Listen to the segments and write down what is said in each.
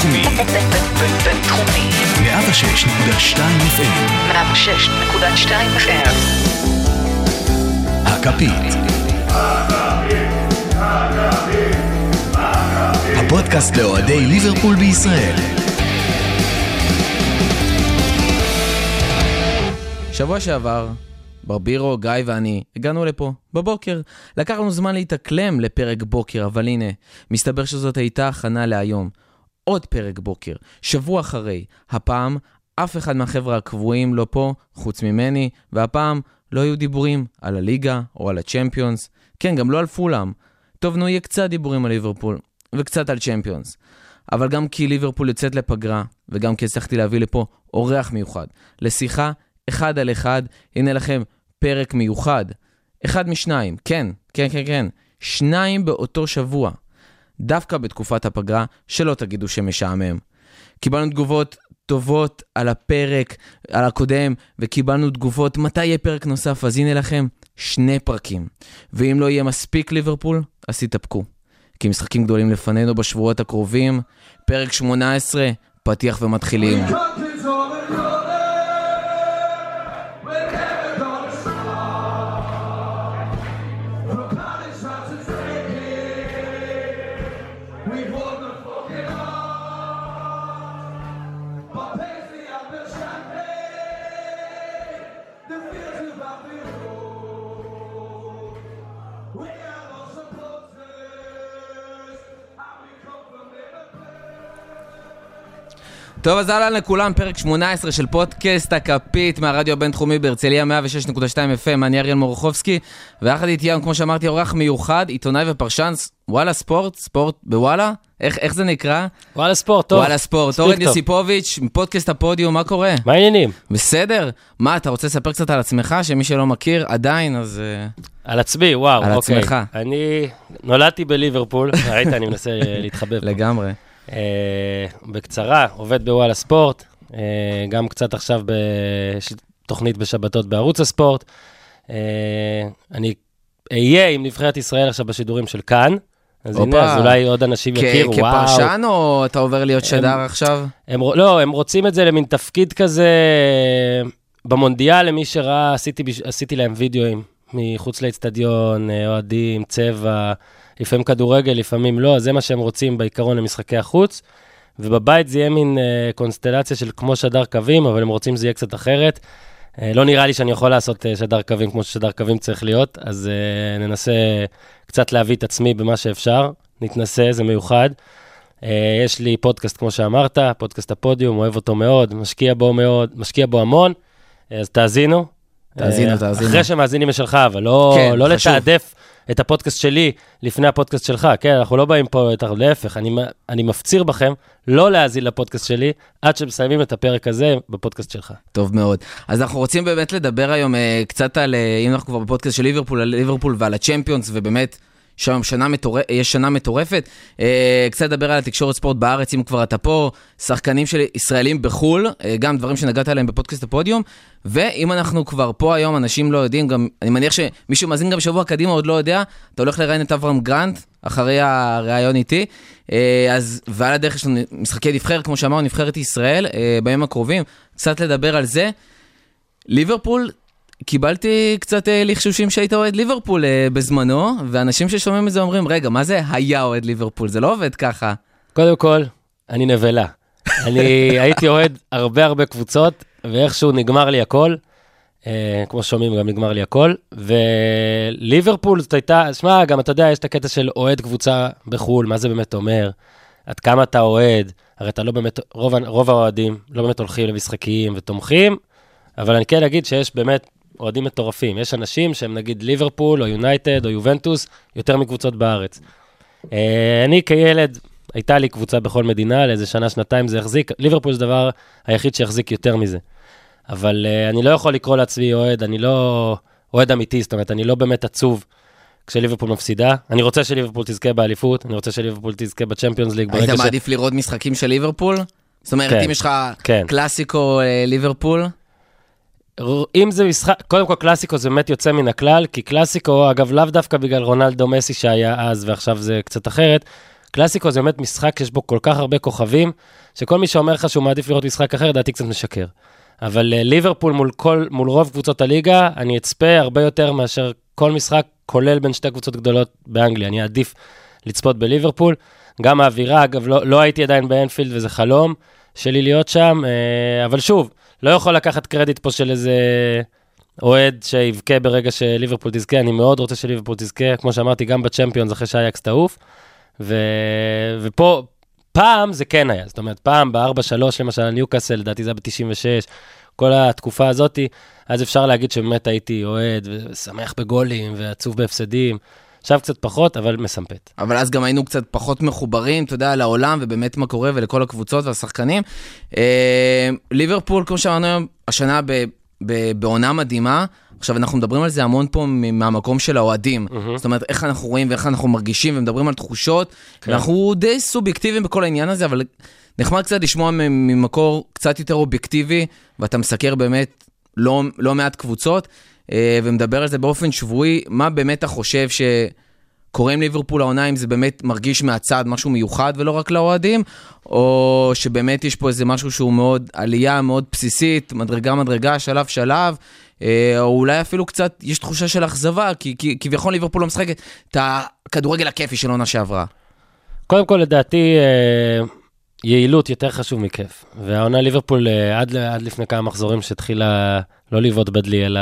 בינתחומי. בינתחומי. 106.2 FM. 106.2 FM. הכפית. הפודקאסט לאוהדי ליברפול בישראל. שבוע שעבר, ברבירו, גיא ואני הגענו לפה, בבוקר. לקח לנו זמן להתאקלם לפרק בוקר, אבל הנה, מסתבר שזאת הייתה הכנה להיום. עוד פרק בוקר, שבוע אחרי. הפעם, אף אחד מהחבר'ה הקבועים לא פה, חוץ ממני, והפעם לא היו דיבורים על הליגה או על הצ'מפיונס. כן, גם לא על פולאם. טוב, נו, יהיה קצת דיבורים על ליברפול, וקצת על צ'מפיונס. אבל גם כי ליברפול יוצאת לפגרה, וגם כי הצלחתי להביא לפה אורח מיוחד, לשיחה אחד על אחד, הנה לכם פרק מיוחד. אחד משניים, כן, כן, כן, כן. שניים באותו שבוע. דווקא בתקופת הפגרה, שלא תגידו שמשעמם. קיבלנו תגובות טובות על הפרק, על הקודם, וקיבלנו תגובות מתי יהיה פרק נוסף, אז הנה לכם שני פרקים. ואם לא יהיה מספיק ליברפול, אז תתאפקו. כי משחקים גדולים לפנינו בשבועות הקרובים. פרק 18, פתיח ומתחילים. טוב, אז אהלן לכולם, פרק 18 של פודקאסט הכפית מהרדיו הבינתחומי בהרצליה 106.2 FM, אני אריאל מורחובסקי, ויחד איתי היום, כמו שאמרתי, אורח מיוחד, עיתונאי ופרשן, וואלה ספורט, ספורט בוואלה? איך, איך זה נקרא? וואלה ספורט, טוב. וואלה ספורט, אורן. יוסיפוביץ', מפודקאסט הפודיום, מה קורה? מה העניינים? בסדר? מה, אתה רוצה לספר קצת על עצמך, שמי שלא מכיר, עדיין, אז... אה, על עצמי, וואו, על אוקיי. עצמך. אני נולדתי בליברפול, ראית, אני מנסה אה, להתחבב. לגמרי. בקצרה, עובד בוואלה ספורט, אה, גם קצת עכשיו בתוכנית בשבתות בערוץ הספורט. אה, אני אהיה עם נבחרת ישראל עכשיו בשידורים של כאן, אז הופה. הנה, אז אולי עוד אנשים כ- יכירו, וואו. כפרשן, או אתה עובר להיות שדר עכשיו? הם, לא, הם רוצים את זה למין תפקיד כזה במונדיאל, למי שראה, עשיתי, עשיתי להם וידאוים מחוץ לאצטדיון, אוהדים, צבע, לפעמים כדורגל, לפעמים לא, אז זה מה שהם רוצים בעיקרון למשחקי החוץ. ובבית זה יהיה מין אה, קונסטלציה של כמו שדר קווים, אבל הם רוצים שזה יהיה קצת אחרת. אה, לא נראה לי שאני יכול לעשות אה, שדר קווים כמו ששדר קווים צריך להיות, אז אה, ננסה קצת להביא את עצמי במה שאפשר, נתנסה, זה מיוחד. אה, יש לי פודקאסט, כמו שאמרת, פודקאסט הפודיום, אוהב אותו מאוד, משקיע בו מאוד, משקיע בו המון, אז תאזינו. תאזינו, אה, תאזינו. אחרי שמאזינים לשלך, אבל לא, כן, לא חשוב. לתעדף את הפודקאסט שלי לפני הפודקאסט שלך, כן, אנחנו לא באים פה, יותר- להפך, אני, אני מפציר בכם לא להאזין לפודקאסט שלי עד שמסיימים את הפרק הזה בפודקאסט שלך. טוב מאוד. אז אנחנו רוצים באמת לדבר היום אה, קצת על, אה, אם אנחנו כבר בפודקאסט של ליברפול, על ליברפול ועל הצ'מפיונס, ובאמת, שם שנה מטור... יש שנה מטורפת. אה, קצת לדבר על התקשורת ספורט בארץ, אם כבר אתה פה, שחקנים של ישראלים בחו"ל, אה, גם דברים שנגעת עליהם בפודקאסט הפודיום, ואם אנחנו כבר פה היום, אנשים לא יודעים, גם, אני מניח שמישהו מאזין גם שבוע קדימה, עוד לא יודע, אתה הולך לראיין את אברהם גרנט, אחרי הראיון איתי, אה, אז, ועל הדרך יש לנו משחקי נבחרת, כמו שאמרנו, נבחרת ישראל, בימים הקרובים, קצת לדבר על זה. ליברפול, קיבלתי קצת אה, לחשושים שהיית אוהד ליברפול אה, בזמנו, ואנשים ששומעים את זה אומרים, רגע, מה זה היה אוהד ליברפול? זה לא עובד ככה. קודם כל, אני נבלה. אני הייתי אוהד הרבה הרבה קבוצות, ואיכשהו נגמר לי הכל. אה, כמו שומעים, גם נגמר לי הכל. וליברפול זאת הייתה, שמע, גם אתה יודע, יש את הקטע של אוהד קבוצה בחו"ל, מה זה באמת אומר? עד כמה אתה אוהד? הרי אתה לא באמת, רוב, רוב האוהדים לא באמת הולכים למשחקים ותומכים, אבל אני כן אגיד שיש באמת אוהדים מטורפים. יש אנשים שהם נגיד ליברפול או יונייטד או יובנטוס, יותר מקבוצות בארץ. אה, אני כילד, הייתה לי קבוצה בכל מדינה, לאיזה שנה, שנתיים זה החזיק. ליברפול זה הדבר היחיד שהחזיק יותר מזה. אבל uh, אני לא יכול לקרוא לעצמי אוהד, אני לא אוהד אמיתי, זאת אומרת, אני לא באמת עצוב כשליברפול מפסידה. אני רוצה שליברפול תזכה באליפות, אני רוצה שליברפול תזכה בצ'מפיונס ליג. היית ברגע ש- מעדיף לראות משחקים של ליברפול? זאת אומרת, כן, אם יש לך כן. קלאסיקו אה, ליברפול, אם זה משחק, קודם כל קלאסיקו זה באמת יוצא מן הכלל, כי קלאסיקו, אגב, לאו דווקא בגלל רונלדו מסי שהיה אז ועכשיו זה קצת אחרת, קלאסיקו זה באמת משחק שיש בו כל כך הרבה כוכבים, שכל מי שאומר לך שהוא מעדיף לראות משחק אחר, לדעתי קצת משקר. אבל אה, ליברפול מול, כל, מול רוב קבוצות הליגה, אני אצפה הרבה יותר מאשר כל משחק, כולל בין שתי קבוצות גדולות באנגליה. אני אעדיף לצפות בליברפול. גם האווירה, אגב, לא, לא הייתי עדיין באנפילד וזה חלום שלי להיות שם, אה, אבל שוב, לא יכול לקחת קרדיט פה של איזה אוהד שיבכה ברגע שליברפול תזכה, אני מאוד רוצה שליברפול תזכה, כמו שאמרתי, גם בצ'מפיונס אחרי שאייקס תעוף, ו... ופה, פעם זה כן היה, זאת אומרת, פעם ב-4-3 למשל, ניוקאסל, לדעתי זה היה ב-96, כל התקופה הזאתי, אז אפשר להגיד שבאמת הייתי אוהד, ושמח בגולים, ועצוב בהפסדים. עכשיו קצת פחות, אבל מסמפת. אבל אז גם היינו קצת פחות מחוברים, אתה יודע, לעולם ובאמת מה קורה ולכל הקבוצות והשחקנים. אה, ליברפול, כמו שאמרנו היום, השנה ב, ב, בעונה מדהימה. עכשיו, אנחנו מדברים על זה המון פה מהמקום של האוהדים. מהמם. זאת אומרת, איך אנחנו רואים ואיך אנחנו מרגישים ומדברים על תחושות. כן. ואנחנו די סובייקטיביים בכל העניין הזה, אבל נחמד קצת לשמוע ממקור קצת יותר אובייקטיבי, ואתה מסקר באמת לא, לא מעט קבוצות, ומדבר על זה באופן שבועי, מה באמת אתה חושב שקורה עם ליברפול העונה, אם זה באמת מרגיש מהצד משהו מיוחד ולא רק לאוהדים, או שבאמת יש פה איזה משהו שהוא מאוד, עלייה מאוד בסיסית, מדרגה מדרגה, שלב שלב, אה, או אולי אפילו קצת, יש תחושה של אכזבה, כי, כביכול ליברפול לא משחקת את הכדורגל הכיפי של עונה שעברה. קודם כל, לדעתי, אה, יעילות יותר חשוב מכיף. והעונה ליברפול, אה, עד, עד לפני כמה מחזורים שהתחילה לא לבעוט בדלי, אלא,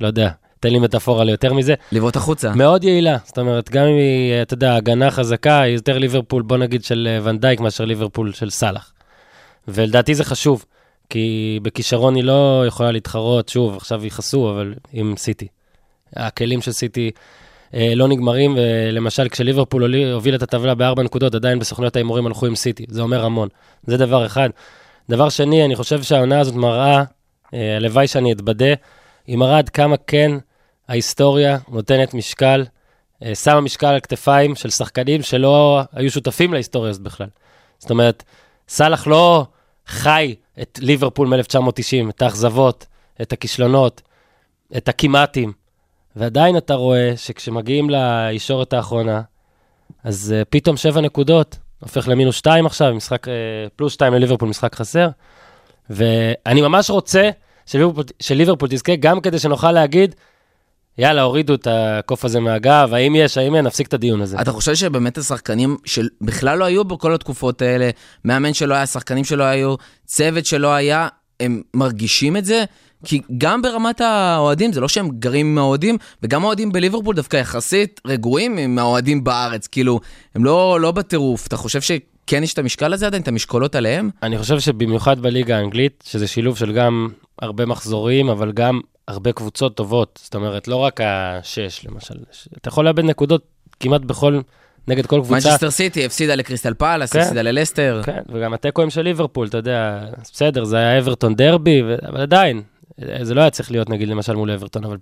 לא יודע, תן לי מטאפורה ליותר מזה, לבעוט החוצה. מאוד יעילה. זאת אומרת, גם אם היא, אה, אתה יודע, הגנה חזקה, היא יותר ליברפול, בוא נגיד, של אה, ונדייק מאשר ליברפול של סאלח. ולדעתי זה חשוב, כי בכישרון היא לא יכולה להתחרות, שוב, עכשיו יכעסו, אבל עם סיטי. הכלים של סיטי אה, לא נגמרים, ולמשל, כשליברפול הוביל את הטבלה בארבע נקודות, עדיין בסוכניות ההימורים הלכו עם סיטי. זה אומר המון. זה דבר אחד. דבר שני, אני חושב שהעונה הזאת מראה, אה, הלוואי שאני אתבדה, מראה עד כמה כן ההיסטוריה נותנת משקל, אה, שמה משקל על כתפיים של שחקנים שלא היו שותפים להיסטוריה הזאת בכלל. זאת אומרת, סאלח לא חי את ליברפול מ-1990, את האכזבות, את הכישלונות, את הכמעטים, ועדיין אתה רואה שכשמגיעים לישורת האחרונה, אז uh, פתאום שבע נקודות, הופך למינוס שתיים עכשיו, משחק, uh, פלוס שתיים לליברפול, משחק חסר. ואני ממש רוצה שליברפול, שליברפול תזכה, גם כדי שנוכל להגיד, יאללה, הורידו את הקוף הזה מהגב, האם יש, האם אין, נפסיק את הדיון הזה. אתה חושב שבאמת השחקנים שבכלל לא היו בכל התקופות האלה, מאמן שלא היה, שחקנים שלא היו, צוות שלא היה, הם מרגישים את זה? כי גם ברמת האוהדים, זה לא שהם גרים עם האוהדים, וגם האוהדים בליברפול דווקא יחסית רגועים עם האוהדים בארץ, כאילו, הם לא, לא בטירוף. אתה חושב שכן יש את המשקל הזה עדיין, את המשקולות עליהם? אני חושב שבמיוחד בליגה האנגלית, שזה שילוב של גם הרבה מחזורים, אבל גם הרבה קבוצות טובות. זאת אומרת, לא רק השש, למשל. אתה יכול לאבד נקודות כמעט בכל, נגד כל קבוצה. מנצ'סטר סיטי הפסידה לקריסטל פאלאס, כן. הפסידה ללסטר. כן, וגם התיקואים של ליברפול, אתה יודע, בסדר, זה היה אברטון דרבי, ו... אבל עדיין, זה לא היה צריך להיות, נגיד, למשל מול אברטון, אבל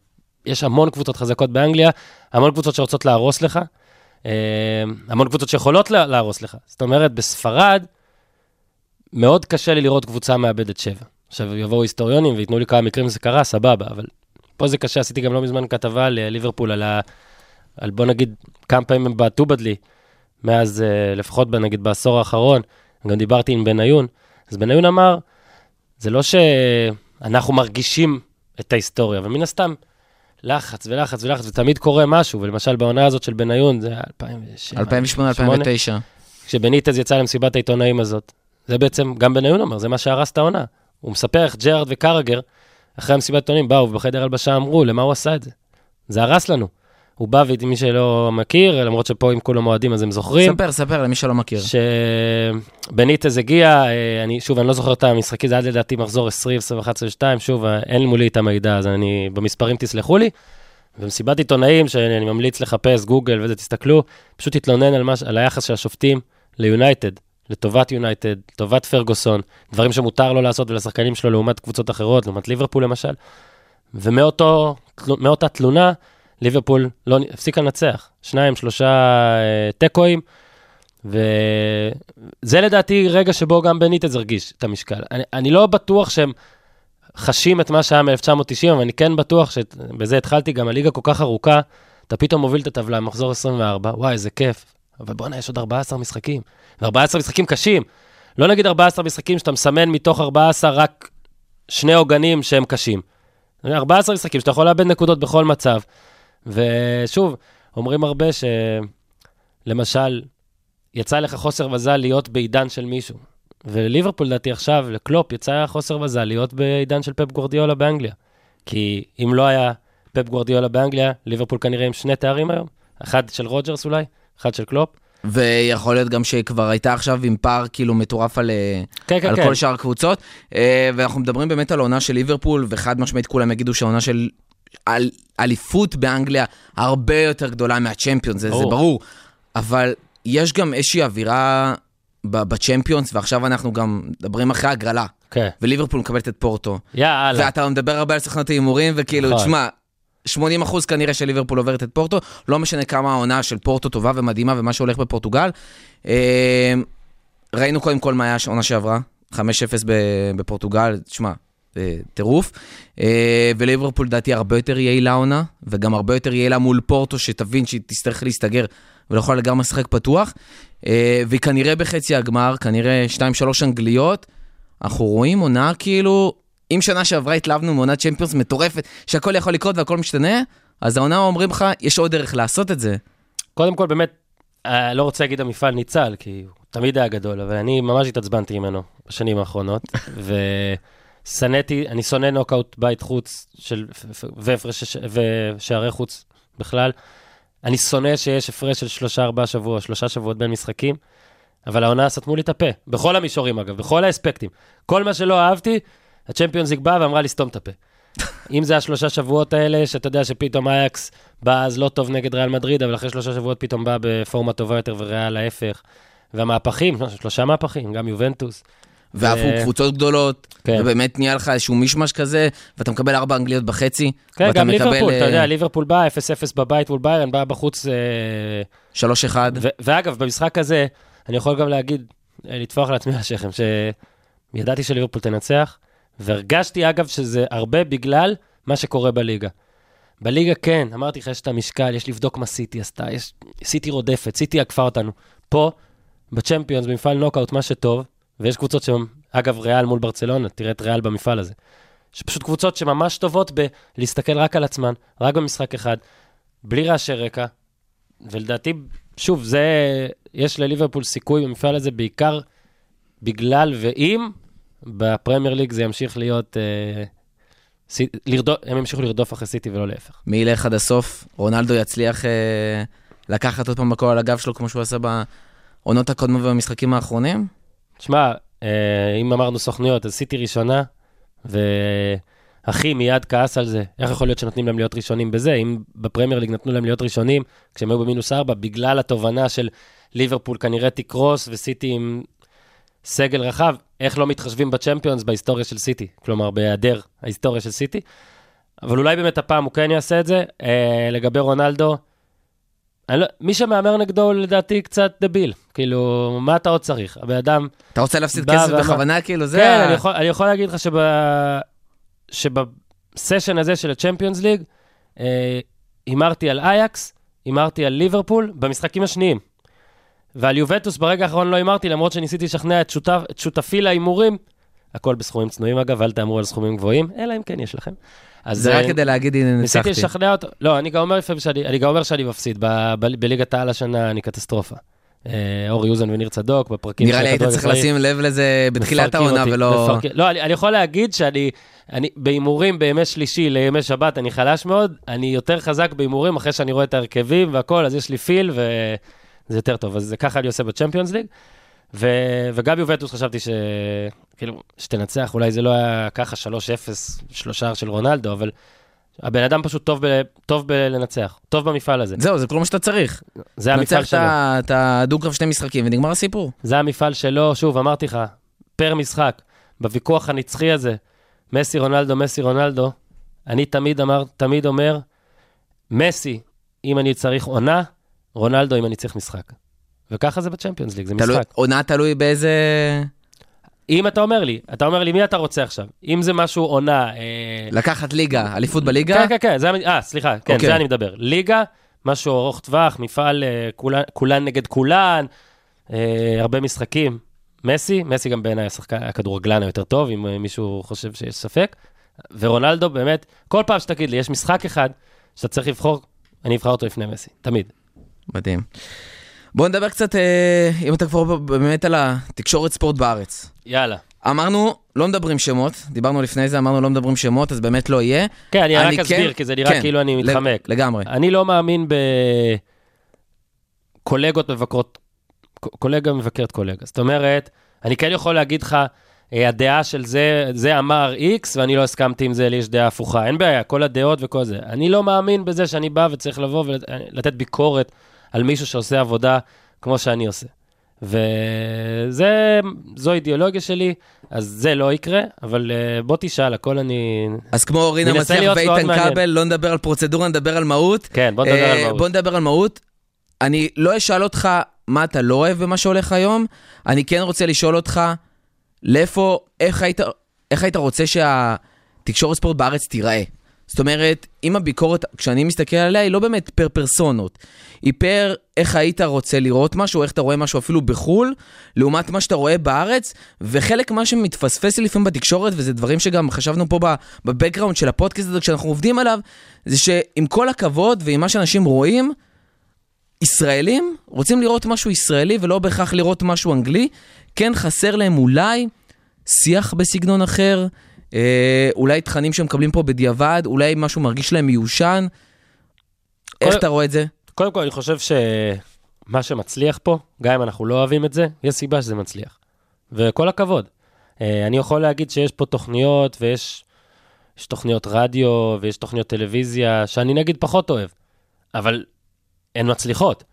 יש המון קבוצות חזקות באנגליה, המון קבוצות שרוצות להרוס לך, המון קבוצות שיכולות לה- להרוס לך. זאת אומרת, בספרד, מאוד קשה לי לראות קבוצה מאבדת שבע. עכשיו, יבואו היסטוריונים וייתנו לי כמה מקרים שזה קרה, סבבה, אבל פה זה קשה, עשיתי גם לא מזמן כתבה על אה, ליברפול, על, ה... על בוא נגיד כמה פעמים הם בעטו בדלי, מאז, אה, לפחות נגיד בעשור האחרון, גם דיברתי עם בניון, אז בניון אמר, זה לא שאנחנו מרגישים את ההיסטוריה, ומן הסתם, לחץ ולחץ ולחץ, ותמיד קורה משהו, ולמשל בעונה הזאת של בניון, זה היה 2007, 2008-2009. כשבניטז יצא למסיבת העיתונאים הזאת. זה בעצם, גם בניון אומר, זה מה שהרס את העונה. הוא מספר איך ג'רארד וקרגר, אחרי המסיבת העיתונאים, באו ובחדר הלבשה אמרו, למה הוא עשה את זה? זה הרס לנו. הוא בא, ומי שלא מכיר, למרות שפה אם כולם אוהדים אז הם זוכרים, ספר, ספר למי שלא מכיר. שבניטז הגיע, אה, אני, שוב, אני לא זוכר את המשחקים, זה היה לדעתי מחזור 20, 21, 22, שוב, אין מולי את המידע, אז אני, במספרים תסלחו לי. במסיבת עיתונאים, שאני ממליץ לחפש, גוגל וזה, תסתכלו, פשוט התלונן על, מש, על היחס של השופטים ליונייטד, לטובת יונייטד, לטובת פרגוסון, דברים שמותר לו לעשות ולשחקנים שלו לעומת קבוצות אחרות, לעומת ליברפול למשל. ומאותה תלונה, ליברפול לא, הפסיקה לנצח. שניים, שלושה אה, תיקואים, וזה לדעתי רגע שבו גם בניטז הרגיש את המשקל. אני, אני לא בטוח שהם חשים את מה שהיה מ-1990, אבל אני כן בטוח שבזה התחלתי, גם הליגה כל כך ארוכה, אתה פתאום מוביל את הטבלה, מחזור 24, וואי, איזה כיף. אבל בואנה, יש עוד 14 משחקים. ו-14 משחקים קשים. לא נגיד 14 משחקים שאתה מסמן מתוך 14 רק שני עוגנים שהם קשים. 14 משחקים שאתה יכול לאבד נקודות בכל מצב. ושוב, אומרים הרבה שלמשל, יצא לך חוסר מזל להיות בעידן של מישהו. ולליברפול, לדעתי עכשיו, לקלופ, יצא חוסר מזל להיות בעידן של פפ גוורדיולה באנגליה. כי אם לא היה פפ גוורדיולה באנגליה, ליברפול כנראה עם שני תארים היום. אחד של רוג'רס אולי, אחד של קלופ. ויכול להיות גם שכבר הייתה עכשיו עם פער כאילו מטורף על, כן, כן, על כן. כל שאר הקבוצות. אה, ואנחנו מדברים באמת על העונה של ליברפול, וחד משמעית כולם יגידו שהעונה של אליפות באנגליה הרבה יותר גדולה מהצ'מפיונס, זה, זה ברור. אבל יש גם איזושהי אווירה בצ'מפיונס, ועכשיו אנחנו גם מדברים אחרי הגרלה. כן. וליברפול מקבלת את פורטו. יאללה. ואתה מדבר הרבה על סוכנות ההימורים, וכאילו, נכון. תשמע, 80 אחוז כנראה שליברפול עוברת את פורטו, לא משנה כמה העונה של פורטו טובה ומדהימה ומה שהולך בפורטוגל. אה, ראינו קודם כל מה היה העונה שעברה, 5-0 ב- בפורטוגל, תשמע, טירוף. אה, וליברפול לדעתי הרבה יותר יעילה העונה, וגם הרבה יותר יעילה מול פורטו, שתבין שהיא תצטרך להסתגר ולא יכולה לגמרי לשחק פתוח. אה, והיא כנראה בחצי הגמר, כנראה 2-3 אנגליות. אנחנו רואים עונה כאילו, אם שנה שעברה התלהבנו מעונת צ'מפיונס מטורפת, שהכל יכול לקרות והכל משתנה, אז העונה אומרים לך, יש עוד דרך לעשות את זה. קודם כל, באמת, אה, לא רוצה להגיד המפעל ניצל, כי הוא תמיד היה גדול, אבל אני ממש התעצבנתי ממנו בשנים האחרונות, ושנאתי, אני שונא נוקאוט בית חוץ של, והפרש, ושערי חוץ בכלל. אני שונא שיש הפרש של שלושה, ארבעה שבועות, שלושה שבועות בין משחקים, אבל העונה סתמו לי את הפה, בכל המישורים אגב, בכל האספקטים. כל מה שלא אהבתי, הצ'מפיונס ליג באה ואמרה לי, סתום את הפה. אם זה השלושה שבועות האלה, שאתה יודע שפתאום אייקס בא אז לא טוב נגד ריאל מדריד, אבל אחרי שלושה שבועות פתאום בא בפורמה טובה יותר וריאל ההפך. והמהפכים, לא, שלושה מהפכים, גם יובנטוס. ועפו ו- קבוצות גדולות, כן. ובאמת נהיה לך איזשהו מישמש כזה, ואתה מקבל ארבע אנגליות בחצי, כן, גם מקבל ליברפול, אתה אה, יודע, ליברפול בא 0-0 בבית מול ביירן, בא בחוץ... אה, 3-1. ו- ואגב, במשחק הזה, אני יכול גם להגיד, אה, לטפוח לעצמי על השכם, שידעתי שליברפול תנצח, והרגשתי אגב שזה הרבה בגלל מה שקורה בליגה. בליגה כן, אמרתי לך, יש את המשקל, יש לבדוק מה סיטי עשתה, יש... סיטי רודפת, סיטי עקפה אותנו. פה, בצ'מפיונס, במפעל נוקאוט, מה שטוב, ויש קבוצות שהן, אגב, ריאל מול ברצלונה, תראה את ריאל במפעל הזה. שפשוט קבוצות שממש טובות בלהסתכל רק על עצמן, רק במשחק אחד, בלי רעשי רקע, ולדעתי, שוב, זה, יש לליברפול סיכוי במפעל הזה בעיקר בגלל ואם בפרמייר ליג זה ימשיך להיות, אה, סי, לרדוף, הם ימשיכו לרדוף אחרי סיטי ולא להפך. מי ילך עד הסוף? רונלדו יצליח אה, לקחת עוד פעם הכל על הגב שלו, כמו שהוא עשה בעונות הקודמות ובמשחקים האחרונים? תשמע, אה, אם אמרנו סוכנויות, אז סיטי ראשונה, ואחי מיד כעס על זה. איך יכול להיות שנותנים להם להיות ראשונים בזה? אם בפרמייר ליג נתנו להם להיות ראשונים, כשהם היו במינוס ארבע, בגלל התובנה של ליברפול כנראה תקרוס, וסיטי עם סגל רחב, איך לא מתחשבים בצ'מפיונס בהיסטוריה של סיטי? כלומר, בהיעדר ההיסטוריה של סיטי. אבל אולי באמת הפעם הוא כן יעשה את זה. אה, לגבי רונלדו, אני לא, מי שמהמר נגדו לדעתי קצת דביל. כאילו, מה אתה עוד צריך? הבן אדם... אתה רוצה להפסיד כסף ואמר- בכוונה? כאילו, זה... כן, ה- אני יכול, אני יכול להגיד לך שב, שבסשן הזה של הצ'מפיונס ליג, אה, הימרתי על אייקס, הימרתי על ליברפול במשחקים השניים. ועל יובנטוס ברגע האחרון לא הימרתי, למרות שניסיתי לשכנע את, שותף, את שותפי להימורים. הכל בסכומים צנועים אגב, אל תאמרו על סכומים גבוהים, אלא אם כן יש לכם. אז זה רק אה, כדי להגיד, הנה, ניסיתי ניצחתי. לשכנע אותו, לא, אני גם אומר לפעמים שאני, אני גם אומר שאני מפסיד, בליגת העל השנה אני קטסטרופה. אה, אורי אוזן וניר צדוק, בפרקים נראה של לי היית צריך. לשים לב לזה בתחילת העונה, ולא... לא, אני, יכול להגיד שאני, אני, בהימורים בימי שלישי לימי שבת אני חלש מאוד, אני יותר חזק בהימורים אחרי שאני רואה את ההרכבים והכל, אז יש לי פיל וזה יותר טוב. אז זה ככה אני עושה בצ'מפיונס ליג. ו, וגם יובנטוס חשבתי ש... כאילו, שתנצח, אולי זה לא היה ככה 3-0, שלושה של רונלדו, אבל הבן אדם פשוט טוב, ב, טוב בלנצח, טוב במפעל הזה. זהו, זה כל מה שאתה צריך. זה המפעל שלו. ה- את הדו-קרב שני משחקים ונגמר הסיפור. זה המפעל שלו, שוב, אמרתי לך, פר משחק, בוויכוח הנצחי הזה, מסי רונלדו, מסי רונלדו, אני תמיד אמר, תמיד אומר, מסי, אם אני צריך עונה, רונלדו, אם אני צריך משחק. וככה זה בצ'מפיונס ליג, זה תלוי- משחק. עונה תלוי באיזה... אם אתה אומר לי, אתה אומר לי, מי אתה רוצה עכשיו? אם זה משהו עונה... אה, לקחת ליגה, אליפות בליגה? כן, כן, כן, זה... אה, סליחה, כן, אוקיי. זה אני מדבר. ליגה, משהו ארוך טווח, מפעל אה, כולן, כולן נגד כולן, אה, הרבה משחקים. מסי, מסי גם בעיניי השחקן, הכדורגלן היותר טוב, אם אה, מישהו חושב שיש ספק. ורונלדו, באמת, כל פעם שתגיד לי, יש משחק אחד שאתה צריך לבחור, אני אבחר אותו לפני מסי, תמיד. מדהים. בוא נדבר קצת, אה, אם אתה כבר באמת על התקשורת ספורט בארץ. יאללה. אמרנו, לא מדברים שמות, דיברנו לפני זה, אמרנו לא מדברים שמות, אז באמת לא יהיה. כן, אני רק כן- אסביר, כי זה נראה כן, כאילו אני מתחמק. לגמרי. אני לא מאמין בקולגות מבקרות, קולגה מבקרת קולגה. זאת אומרת, אני כן יכול להגיד לך, אה, הדעה של זה, זה אמר X, ואני לא הסכמתי עם זה, לי יש דעה הפוכה. אין בעיה, כל הדעות וכל זה. אני לא מאמין בזה שאני בא וצריך לבוא ולתת ביקורת על מישהו שעושה עבודה כמו שאני עושה. וזו אידיאולוגיה שלי, אז זה לא יקרה, אבל אה, בוא תשאל, הכל אני... אז כמו רינה ננסה מצליח ואיתן. כבל, לא נדבר על פרוצדורה, נדבר על מהות. כן, בוא נדבר על אה, מהות. בוא נדבר על מהות. אני לא אשאל אותך מה אתה לא אוהב במה שהולך היום, אני כן רוצה לשאול אותך, לאיפה, איך היית, איך היית רוצה שהתקשורת ספורט בארץ תיראה? זאת אומרת, אם הביקורת, כשאני מסתכל עליה, היא לא באמת פר פרסונות. היא פר איך היית רוצה לראות משהו, איך אתה רואה משהו אפילו בחו"ל, לעומת מה שאתה רואה בארץ, וחלק מה שמתפספס לי לפעמים בתקשורת, וזה דברים שגם חשבנו פה בבקגראונד של הפודקאסט הזה, כשאנחנו עובדים עליו, זה שעם כל הכבוד ועם מה שאנשים רואים, ישראלים רוצים לראות משהו ישראלי ולא בהכרח לראות משהו אנגלי. כן חסר להם אולי שיח בסגנון אחר, אה, אולי תכנים שהם מקבלים פה בדיעבד, אולי משהו מרגיש להם מיושן. איך כל- אתה רואה את זה? קודם כל, אני חושב שמה שמצליח פה, גם אם אנחנו לא אוהבים את זה, יש סיבה שזה מצליח. וכל הכבוד. אה, אני יכול להגיד שיש פה תוכניות, ויש יש תוכניות רדיו, ויש תוכניות טלוויזיה, שאני נגיד פחות אוהב, אבל הן מצליחות.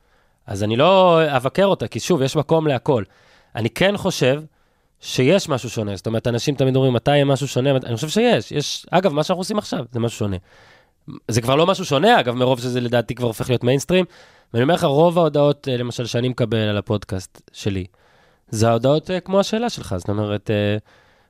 אז אני לא אבקר אותה, כי שוב, יש מקום להכל. אני כן חושב שיש משהו שונה. זאת אומרת, אנשים תמיד אומרים, מתי יהיה משהו שונה? אני חושב שיש. יש, אגב, מה שאנחנו עושים עכשיו זה משהו שונה. זה כבר לא משהו שונה, אגב, מרוב שזה לדעתי כבר הופך להיות מיינסטרים. ואני אומר לך, רוב ההודעות, אה, למשל, שאני מקבל על הפודקאסט שלי, זה ההודעות אה, כמו השאלה שלך. זאת אומרת, אה,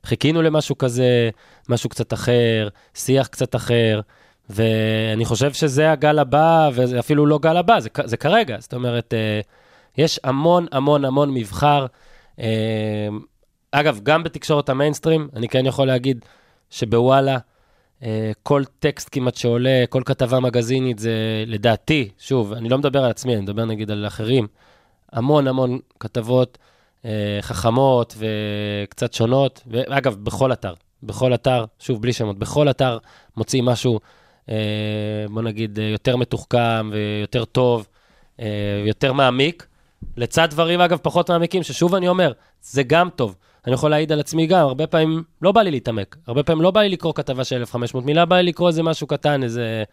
חיכינו למשהו כזה, משהו קצת אחר, שיח קצת אחר, ואני חושב שזה הגל הבא, וזה אפילו לא גל הבא, זה, זה כרגע. זאת אומרת, יש המון המון המון מבחר. אגב, גם בתקשורת המיינסטרים, אני כן יכול להגיד שבוואלה, אה, כל טקסט כמעט שעולה, כל כתבה מגזינית, זה לדעתי, שוב, אני לא מדבר על עצמי, אני מדבר נגיד על אחרים, המון המון כתבות אה, חכמות וקצת שונות, ואגב, בכל אתר, בכל אתר, שוב, בלי שמות, בכל אתר מוצאים משהו, אה, בוא נגיד, יותר מתוחכם ויותר טוב, יותר מעמיק, לצד דברים, אגב, פחות מעמיקים, ששוב אני אומר, זה גם טוב. אני יכול להעיד על עצמי גם, הרבה פעמים לא בא לי להתעמק. הרבה פעמים לא בא לי לקרוא כתבה של 1,500 מילה, בא לי לקרוא איזה משהו קטן, איזה,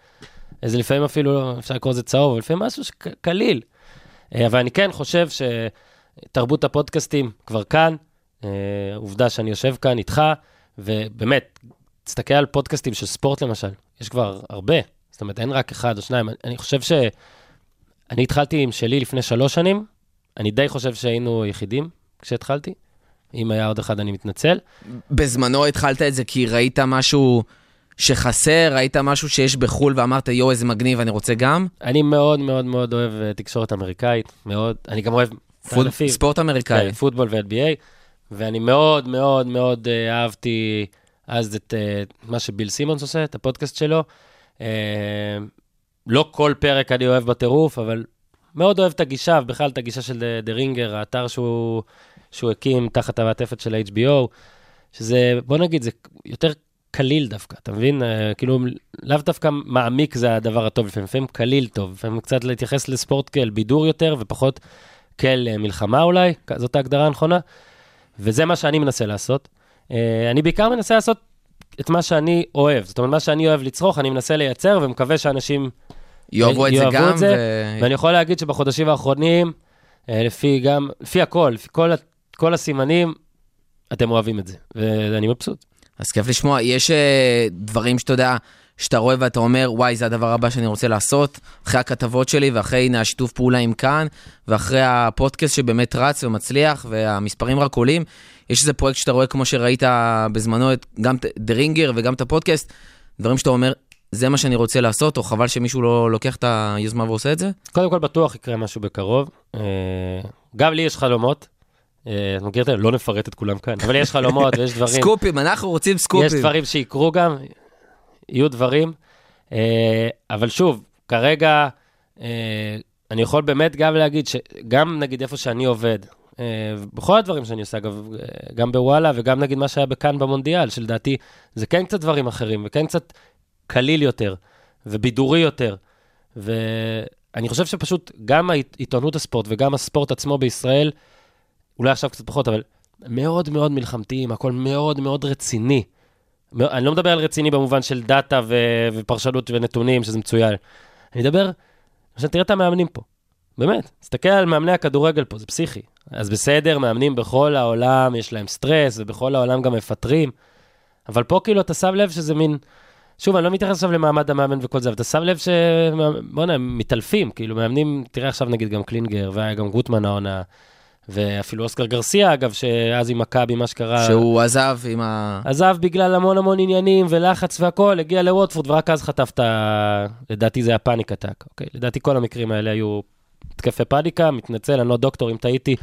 איזה לפעמים אפילו, אפשר לקרוא לזה צהוב, לפעמים משהו שק- קליל. אה, אבל אני כן חושב שתרבות הפודקאסטים כבר כאן, אה, עובדה שאני יושב כאן איתך, ובאמת, תסתכל על פודקאסטים של ספורט למשל, יש כבר הרבה, זאת אומרת, אין רק אחד או שניים. אני חושב ש... אני התחלתי עם שלי לפני שלוש שנים, אני די חושב שהיינו יחידים כשהתחלתי. אם היה עוד אחד, אני מתנצל. בזמנו התחלת את זה כי ראית משהו שחסר, ראית משהו שיש בחו"ל ואמרת, יואו, איזה מגניב, אני רוצה גם? אני מאוד מאוד מאוד אוהב אה, תקשורת אמריקאית, מאוד. אני גם אוהב ענפים. ספורט אמריקאי. כן, פוטבול ו-NBA, ואני מאוד מאוד מאוד אה, אהבתי אז את אה, מה שביל סימונס עושה, את הפודקאסט שלו. אה, לא כל פרק אני אוהב בטירוף, אבל מאוד אוהב את הגישה, ובכלל את הגישה של דה רינגר, האתר שהוא, שהוא הקים תחת המעטפת של ה-HBO, שזה, בוא נגיד, זה יותר קליל דווקא, אתה מבין? אה, כאילו, לאו דווקא מעמיק זה הדבר הטוב, לפעמים, לפעמים קליל טוב, לפעמים קצת להתייחס לספורט כאל בידור יותר, ופחות כאל אה, מלחמה אולי, זאת ההגדרה הנכונה, וזה מה שאני מנסה לעשות. אה, אני בעיקר מנסה לעשות את מה שאני אוהב, זאת אומרת, מה שאני אוהב לצרוך, אני מנסה לייצר, ומקווה שאנשים יאהבו את זה גם, את זה, ו- ואני יכול להגיד שבחודשים האחרונים, לפי גם, לפי הכל, לפי כל, כל הסימנים, אתם אוהבים את זה, ואני מבסוט. אז כיף לשמוע. יש אה, דברים שאתה יודע, שאתה רואה ואתה אומר, וואי, זה הדבר הבא שאני רוצה לעשות, אחרי הכתבות שלי ואחרי, הנה, השיתוף פעולה עם כאן, ואחרי הפודקאסט שבאמת רץ ומצליח, והמספרים רק עולים. יש איזה פרויקט שאתה רואה, כמו שראית בזמנו, את, גם את דה רינגר וגם את הפודקאסט, דברים שאתה אומר, זה מה שאני רוצה לעשות, או חבל שמישהו לא לוקח את היוזמה ועושה את זה? קודם כל בטוח יקרה משהו בקרוב. אה, גם לי יש חלומות. אה, את מכיר את זה? לא נפרט את כולם כאן, אבל יש חלומות ויש דברים. סקופים, אנחנו רוצים סקופים. יש דברים שיקרו גם, יהיו דברים. אה, אבל שוב, כרגע אה, אני יכול באמת גם להגיד שגם נגיד איפה שאני עובד, בכל הדברים שאני עושה, אגב, גם בוואלה וגם נגיד מה שהיה בכאן במונדיאל, שלדעתי זה כן קצת דברים אחרים וכן קצת קליל יותר ובידורי יותר. ואני חושב שפשוט גם עיתונות הספורט וגם הספורט עצמו בישראל, אולי עכשיו קצת פחות, אבל מאוד מאוד מלחמתיים, הכל מאוד מאוד רציני. אני לא מדבר על רציני במובן של דאטה ו- ופרשנות ונתונים, שזה מצוין. אני מדבר, עכשיו תראה את המאמנים פה. באמת, תסתכל על מאמני הכדורגל פה, זה פסיכי. אז בסדר, מאמנים בכל העולם, יש להם סטרס, ובכל העולם גם מפטרים, אבל פה כאילו אתה שם לב שזה מין... שוב, אני לא מתייחס עכשיו למעמד המאמן וכל זה, אבל אתה שם לב ש... בוא'נה, הם מתעלפים, כאילו, מאמנים, תראה עכשיו נגיד גם קלינגר, והיה גם גוטמן העונה, ואפילו אוסקר גרסיה, אגב, שאז עם מכבי, מה שקרה... שהוא עזב עם ה... עזב בגלל המון המון עניינים ולחץ והכול, הגיע לווטפורד, ורק אז חטף את ה... לדעתי זה היה פאניק אטאק, אוקיי? לדעתי כל המקרים האלה היו התקפי פאניקה, מתנצל, אני לא דוקטור, אם טעיתי,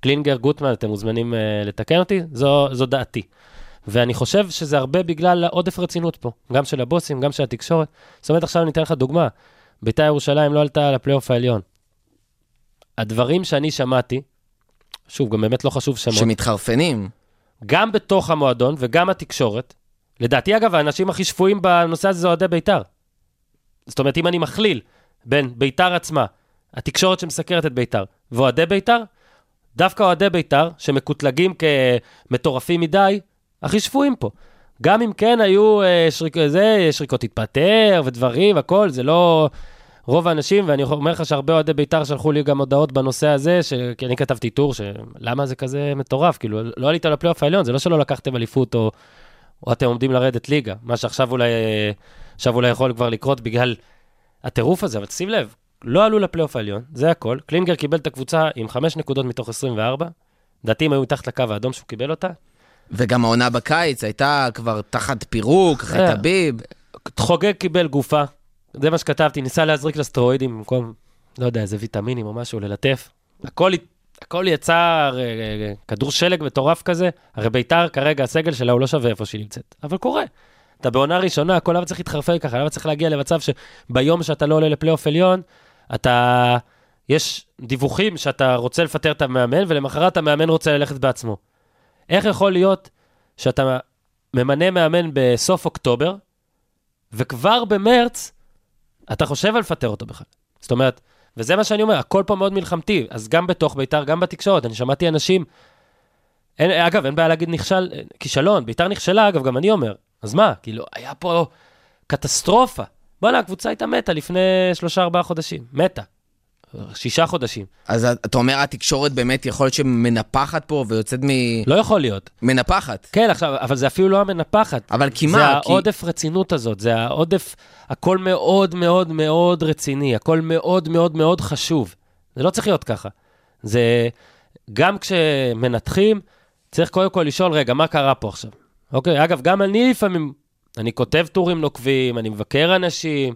קלינגר, גוטמן, אתם מוזמנים uh, לתקן אותי, זו, זו דעתי. ואני חושב שזה הרבה בגלל עודף רצינות פה, גם של הבוסים, גם של התקשורת. זאת אומרת, עכשיו אני אתן לך דוגמה, בית"ר ירושלים לא עלתה לפלייאוף העליון. הדברים שאני שמעתי, שוב, גם באמת לא חשוב שמות, שמתחרפנים. גם בתוך המועדון וגם התקשורת. לדעתי, אגב, האנשים הכי שפויים בנושא הזה זה אוהדי בית"ר. זאת אומרת, אם אני מכליל בין בית"ר עצמה, התקשורת שמסקרת את בית"ר, ואוהדי בית"ר, דווקא אוהדי בית"ר, שמקוטלגים כמטורפים מדי, הכי שפויים פה. גם אם כן היו אה, שריק, זה, שריקות התפטר ודברים, הכל, זה לא רוב האנשים, ואני אומר לך שהרבה אוהדי בית"ר שלחו לי גם הודעות בנושא הזה, ש... כי אני כתבתי טור, שלמה זה כזה מטורף, כאילו, לא עלית לפלייאוף העליון, זה לא שלא לקחתם אליפות או, או אתם עומדים לרדת ליגה, מה שעכשיו אולי, אה, עכשיו אולי יכול כבר לקרות בגלל הטירוף הזה, אבל שים לב, לא עלו לפלייאוף העליון, זה הכל. קלינגר קיבל את הקבוצה עם 5 נקודות מתוך 24, לדעתי הם היו מתחת לקו האדום שהוא קיבל אותה. וגם העונה בקיץ הייתה כבר תחת פירוק, אחרי אה. טביב. חוגג קיבל גופה, זה מה שכתבתי, ניסה להזריק לסטרואידים במקום, לא יודע, איזה ויטמינים או משהו, ללטף. הכל, הכל יצא אה, אה, כדור שלג מטורף כזה, הרי ביתר כרגע הסגל שלה הוא לא שווה איפה שהיא נמצאת, אבל קורה. אתה בעונה ראשונה, הכל למה צריך להתחרפן ככה, למה צריך להגיע למצב שביום שאתה לא עולה לפלייאוף עליון, אתה... יש דיווחים שאתה רוצה לפטר את המאמן, ולמחרת המאמן רוצה ללכת בעצמו. איך יכול להיות שאתה ממנה מאמן בסוף אוקטובר, וכבר במרץ אתה חושב על לפטר אותו בכלל. זאת אומרת, וזה מה שאני אומר, הכל פה מאוד מלחמתי, אז גם בתוך ביתר, גם בתקשורת, אני שמעתי אנשים, אין, אגב, אין בעיה להגיד נכשל, כישלון, ביתר נכשלה, אגב, גם אני אומר, אז מה, כאילו, היה פה קטסטרופה. בוא'נה, הקבוצה הייתה מתה לפני שלושה, ארבעה חודשים, מתה. שישה חודשים. אז אתה אומר, התקשורת באמת יכול להיות שמנפחת פה ויוצאת מ... לא יכול להיות. מנפחת. כן, עכשיו, אבל זה אפילו לא המנפחת. אבל כי זה מה? כי- העודף רצינות הזאת, זה העודף, הכל מאוד מאוד מאוד רציני, הכל מאוד מאוד מאוד חשוב. זה לא צריך להיות ככה. זה, גם כשמנתחים, צריך קודם כל לשאול, רגע, מה קרה פה עכשיו? אוקיי, אגב, גם אני לפעמים, אני כותב טורים נוקבים, אני מבקר אנשים,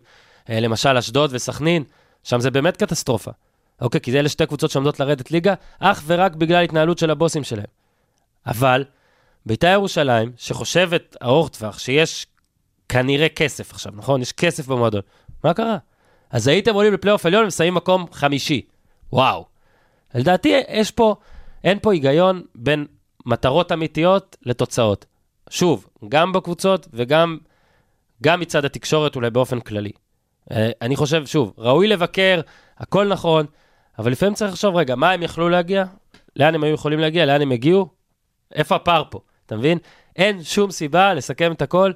אה, למשל אשדוד וסכנין, שם זה באמת קטסטרופה. אוקיי, כי זה אלה שתי קבוצות שעומדות לרדת ליגה, אך ורק בגלל התנהלות של הבוסים שלהם. אבל, בית"ר ירושלים, שחושבת ארוך טווח, שיש כנראה כסף עכשיו, נכון? יש כסף במועדון. מה קרה? אז הייתם עולים לפלייאוף עליון ומסיימים מקום חמישי. וואו. לדעתי, יש פה, אין פה היגיון בין מטרות אמיתיות לתוצאות. שוב, גם בקבוצות וגם גם מצד התקשורת אולי באופן כללי. אה, אני חושב, שוב, ראוי לבקר, הכל נכון, אבל לפעמים צריך לחשוב, רגע, מה הם יכלו להגיע? לאן הם היו יכולים להגיע? לאן הם הגיעו? איפה הפער פה? אתה מבין? אין שום סיבה לסכם את הכל.